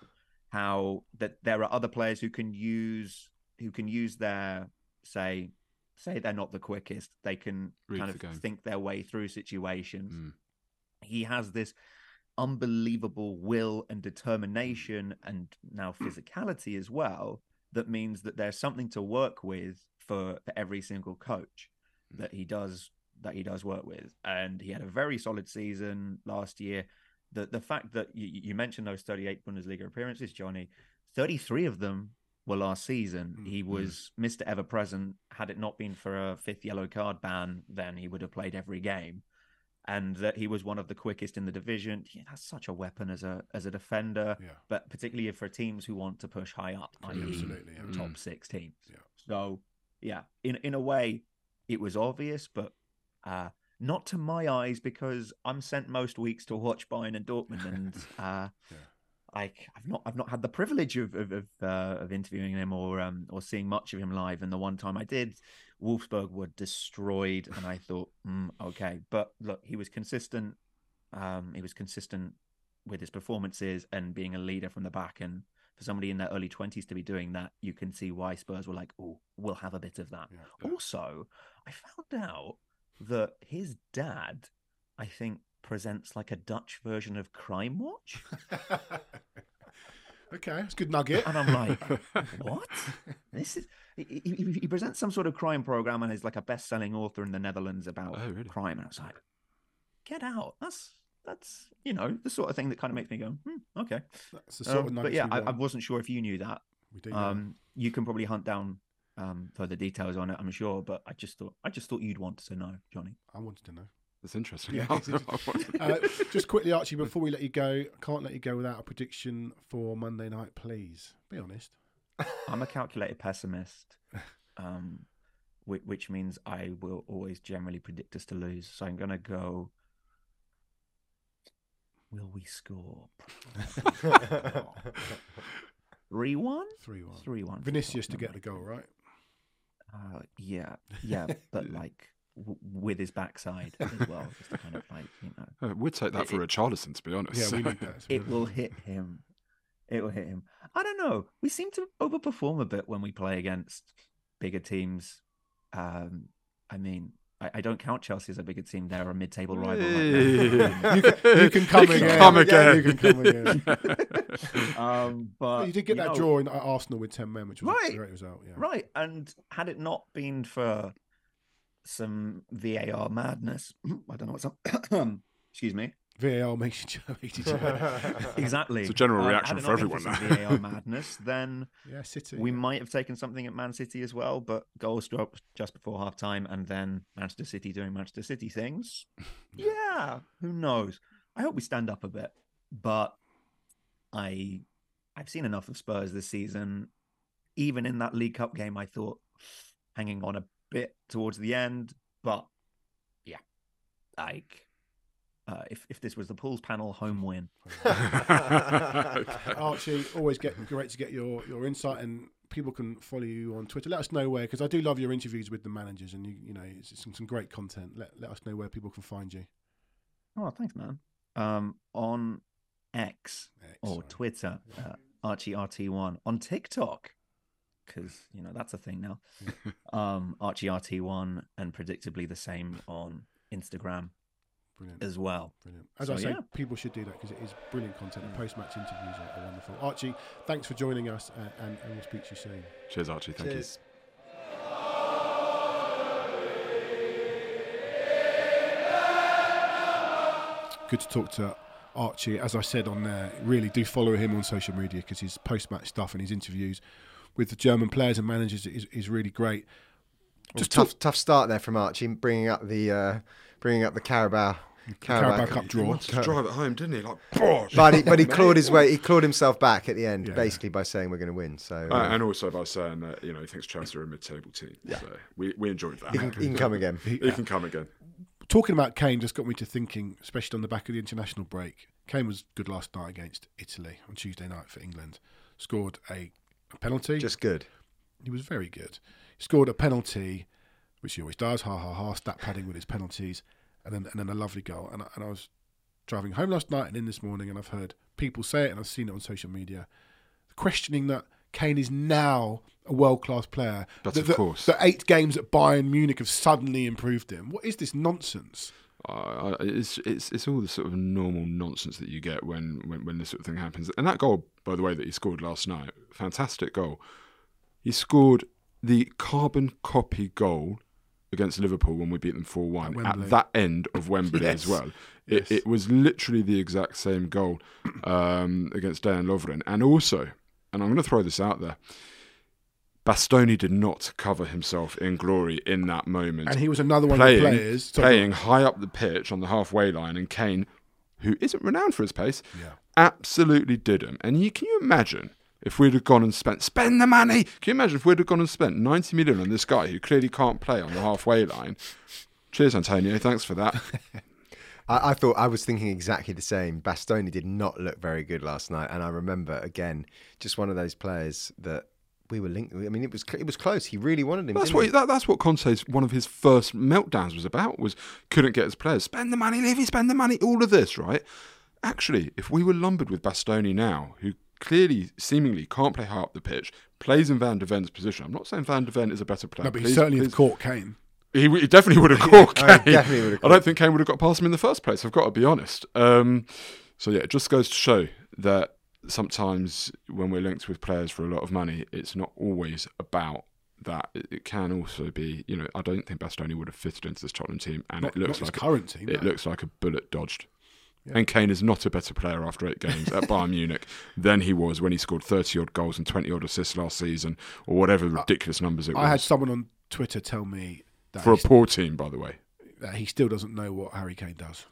how that there are other players who can use who can use their say say they're not the quickest. They can Read kind of game. think their way through situations. Mm. He has this unbelievable will and determination and now physicality as well that means that there's something to work with for, for every single coach that he does that he does work with and he had a very solid season last year the the fact that you, you mentioned those 38 Bundesliga appearances Johnny 33 of them were last season he Mhm. was Mr ever present had it not been for a fifth yellow card ban then he would have played every game and that he was one of the quickest in the division yeah, that's such a weapon as a as a defender Yeah. but particularly for teams who want to push high up i.e Absolutely. Yeah. Mm. top six teams. Yeah. So yeah, in in a way, it was obvious, but uh, not to my eyes because I'm sent most weeks to watch Bayern and Dortmund, and uh, Yeah. I I've not I've not had the privilege of of of, uh, of interviewing him or um or seeing much of him live. And the one time I did, Wolfsburg were destroyed, and I thought, mm, okay, but look, he was consistent. Um, he was consistent with his performances and being a leader from the back and for somebody in their early 20s to be doing that, you can see why Spurs were like, oh, we'll have a bit of that. Yeah. Also, I found out that his dad, I think, presents like a Dutch version of Crime Watch. okay, it's a good nugget. And I'm like, what? This is. He, he, he presents some sort of crime program and is like a best selling author in the Netherlands about Oh, really? crime. And I was like, get out. That's. That's you know the sort of thing that kind of makes me go hmm, okay, That's the sort Um, of but yeah, I, I wasn't sure if you knew that. we do. know. Um, you can probably hunt down um, further details on it, I'm sure. But I just thought I just thought you'd want to know, Johnny. I wanted to know. That's interesting. Yeah, it's interesting. Uh, just quickly, Archie, before we let you go, I can't let you go without a prediction for Monday night, please. Be honest. I'm a calculated pessimist, um, which, which means I will always generally predict us to lose. So I'm going to go. Will we score? Three one. 3 1. Three one. Vinicius to get the goal, right? Uh, yeah, yeah, but like w- with his backside as well, just to kind of like you know. Uh, we'd take that for Richarlison, to be honest. Yeah, we need that. it will hit him. It will hit him. I don't know. We seem to overperform a bit when we play against bigger teams. Um, I mean, I, I don't count Chelsea as a bigger team. They're a mid-table rival. Right now. You can- you can come again. Come again. You can come again. um, but you did get that know, draw in Arsenal with 10 men, which was a great result. Yeah. right? And had it not been for some VAR madness, I don't know what's up. Excuse me. VAR makes you joke. each other. Exactly. It's a general Um, reaction had for everyone some now. VAR madness, then yeah, City. we yeah. might have taken something at Man City as well, but goals dropped just before half time and then Manchester City doing Manchester City things. yeah, who knows? I hope we stand up a bit, but I I've seen enough of Spurs this season. Even in that League Cup game, I thought hanging on a bit towards the end, but yeah, like uh, if if this was the pools panel, home win. Okay. Archie, always get great to get your, your insight, and people can follow you on Twitter. Let us know where, because I do love your interviews with the managers, and you you know it's some, some great content. Let let us know where people can find you. Oh, thanks, man. Um, on X or Excellent. Twitter, uh, Archie RT1 on TikTok, because you know that's a thing now. um, Archie RT1, and predictably the same on Instagram Brilliant. as well. Brilliant. As So, I say, yeah. people should do that because it is brilliant content. And post-match interviews are, are wonderful. Archie, thanks for joining us, uh, and, and we'll speak to you soon. Cheers, Archie. Thank Cheers. Good to talk to Archie. As I said on there, really do follow him on social media because his post-match stuff and his interviews with the German players and managers is, is really great. Well, Just tough, talk- tough start there from Archie, bringing up the uh, bringing up the Carabao. Carabao Cup. Cup draw. He wanted to drive it home, didn't he? Like, bosh. But he, but he clawed his way. He clawed himself back at the end, Yeah. basically by saying we're going to win. So Uh, uh, and also by saying that you know he thinks Chelsea are a mid-table team. So we, we enjoyed that. he, can, he can come again. He can come again. talking about Kane just got me to thinking, especially on the back of the international break. Kane was good last night against Italy on Tuesday night for England. Scored a, a penalty. Just good. he was very good. Scored a penalty, which he always does. Ha ha ha! Stat padding with his penalties, and then and then a lovely goal. And I, and I was driving home last night and in this morning, and I've heard people say it, and I've seen it on social media, questioning that Kane is now a world class player. But the, of the- course. the eight games at Bayern Munich have suddenly improved him. What is this nonsense? Uh, it's it's it's all the sort of normal nonsense that you get when, when when this sort of thing happens. And that goal, by the way, that he scored last night, fantastic goal. He scored the carbon copy goal against Liverpool when we beat them four one At at, that end of Wembley Yes. as well. Yes. It, it was literally the exact same goal um, against Dejan Lovren, and also, and I'm going to throw this out there. Bastoni did not cover himself in glory in that moment And he was another one playing, of the players. Sorry, playing high up the pitch on the halfway line, and Kane, who isn't renowned for his pace, Yeah. absolutely didn't. And you, can you imagine if we'd have gone and spent spend the money? Can you imagine if we'd have gone and spent ninety million on this guy who clearly can't play on the halfway line? Cheers, Antonio. Thanks for that. I, I thought I was thinking exactly the same. Bastoni did not look very good last night, and I remember again just one of those players that we were linked. I mean, it was it was close. He really wanted him. That's what he? that, that's what Conte's one of his first meltdowns was about. Was couldn't get his players spend the money, Levy, spend the money. All of this, right? Actually, if we were lumbered with Bastoni now, who clearly, seemingly can't play high up the pitch, plays in Van der Ven's position. I'm not saying Van der Ven is a better player. No, but he Please- certainly please- caught Kane. He, he definitely would have caught Oh, Kane. definitely would have I don't think Kane would have got past him in the first place. I've got to be honest. Um, so yeah, it just goes to show that sometimes when we're linked with players for a lot of money, it's not always about that. It, it can also be, you know, I don't think Bastoni would have fitted into this Tottenham team, and Not, it looks like current team. it no. looks like a bullet dodged. And Kane is not a better player after eight games at Bayern Munich than he was when he scored 30 odd goals and 20 odd assists last season, or whatever ridiculous numbers it was. I had someone on Twitter tell me that, for a he, poor team, by the way. that he still doesn't know what Harry Kane does.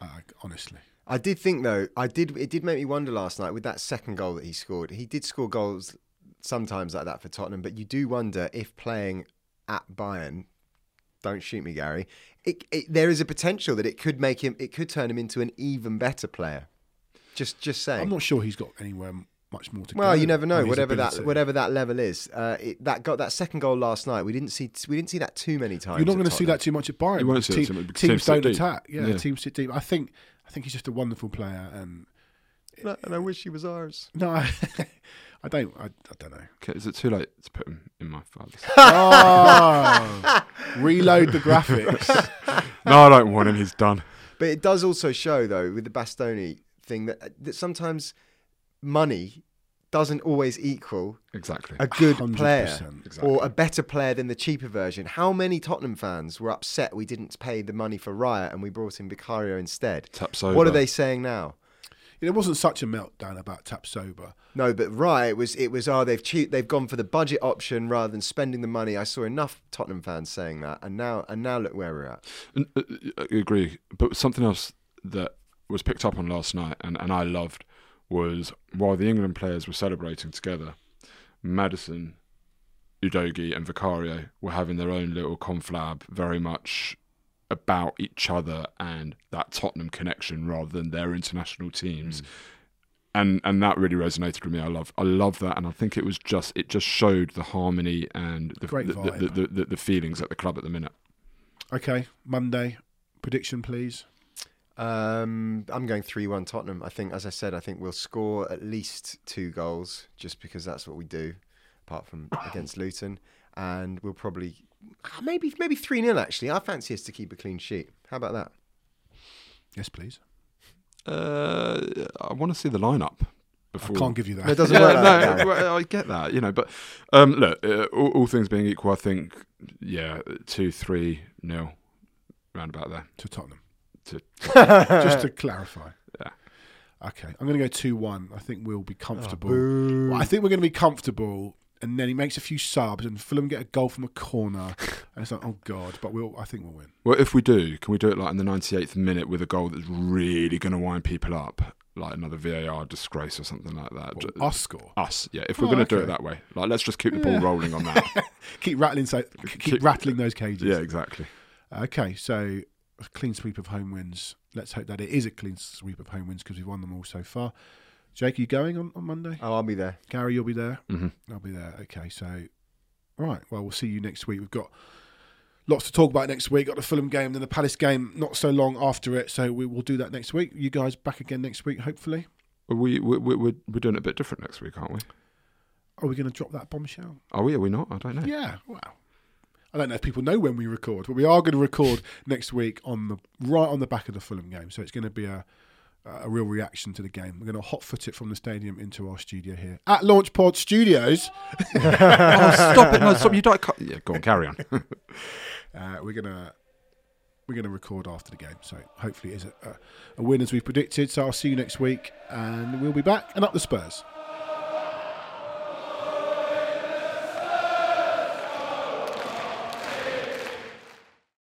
uh, honestly. I did think though, I did. It did make me wonder last night with that second goal that he scored. He did score goals sometimes like that for Tottenham, but you do wonder if playing at Bayern. Don't shoot me, Gary. It, it, there is a potential that it could make him. It could turn him into an even better player. Just, just saying. I'm not sure he's got anywhere much more to go. Well, you never know. Whatever ability. that whatever that level is, uh, it, that got that second goal last night. We didn't see we didn't see that too many times. You're not going to see that too much at Bayern. You won't because see that team- too much because teams teams don't deep. attack. Yeah, Yeah. teams sit deep. I think I think he's just a wonderful player, and No, and I wish he was ours. no, I, I don't. I, I don't know. Okay, is it too late to put him in my father's? Oh, reload the graphics. no, I don't want him. He's done. But it does also show, though, with the Bastoni thing, that uh, that sometimes money doesn't always equal Exactly. a good 100%. player Exactly. or a better player than the cheaper version. How many Tottenham fans were upset we didn't pay the money for Raya and we brought in Vicario instead? Tapsoba. What are they saying now? It wasn't such a meltdown about Tapsoba. No, but right, it was it was oh they've cheat they've gone for the budget option rather than spending the money. I saw enough Tottenham fans saying that, and now and now look where we're at. N- uh, uh, I agree. But something else that was picked up on last night and, and I loved was while the England players were celebrating together, Maddison, Udogie, and Vicario were having their own little conflab, very much about each other and that Tottenham connection rather than their international teams. And and that really resonated with me. I love I love that, and I think it was just it just showed the harmony and the Great the, the, the, the, the feelings at the club at the minute. Okay, Monday prediction, please. Um, I'm going three-one Tottenham. I think, as I said, I think we'll score at least two goals, just because that's what we do. Apart from against Luton, and we'll probably maybe maybe three 0 Actually, I fancy us to keep a clean sheet. How about that? Yes, please. Uh, I want to see the lineup before. I can't give you that. It doesn't Yeah, work like that, no, I get that, you know, but um, look, uh, all, all things being equal, I think, yeah, two, three, nil, round about there. to Tottenham. To, Just to clarify. Yeah. Okay, I'm going to go two one. I think we'll be comfortable. boo. Well, I think we're going to be comfortable, and then he makes a few subs, and Fulham get a goal from a corner, and it's like, oh god! But we'll, I think we'll win. well, if we do, can we do it like in the 98th minute with a goal that's really going to wind people up, like another VAR disgrace or something like that? Well, us score. Us, yeah. If we're Oh, going to do it that way, like let's just keep the Yeah. ball rolling on that. Keep rattling, so keep, Keep- rattling those cages. yeah, exactly. Okay, so a clean sweep of home wins. Let's hope that it is a clean sweep of home wins because we've won them all so far. Jake, are you going on, on Monday? Oh, I'll be there. Gary, you'll be there. hmm I'll be there. Okay, so all right. Well, we'll see you next week. We've got lots to talk about next week. Got the Fulham game, then the Palace game. Not so long after it, so we will do that next week. You guys back again next week, hopefully. We we we we're, we're doing it a bit different next week, aren't we? Are we going to drop that bombshell? Are we? Are we not? I don't know. Yeah. Well, I don't know if people know when we record, but we are going to record next week on the right on the back of the Fulham game. So it's going to be a a real reaction to the game. We're going to hot foot it from the stadium into our studio here at Launchpod Studios. oh, stop it! No, stop. You don't. Yeah, go on. Carry on. uh, we're gonna we're gonna record after the game. So hopefully, it is a, a, a win as we predicted. So I'll see you next week, and we'll be back and up the Spurs.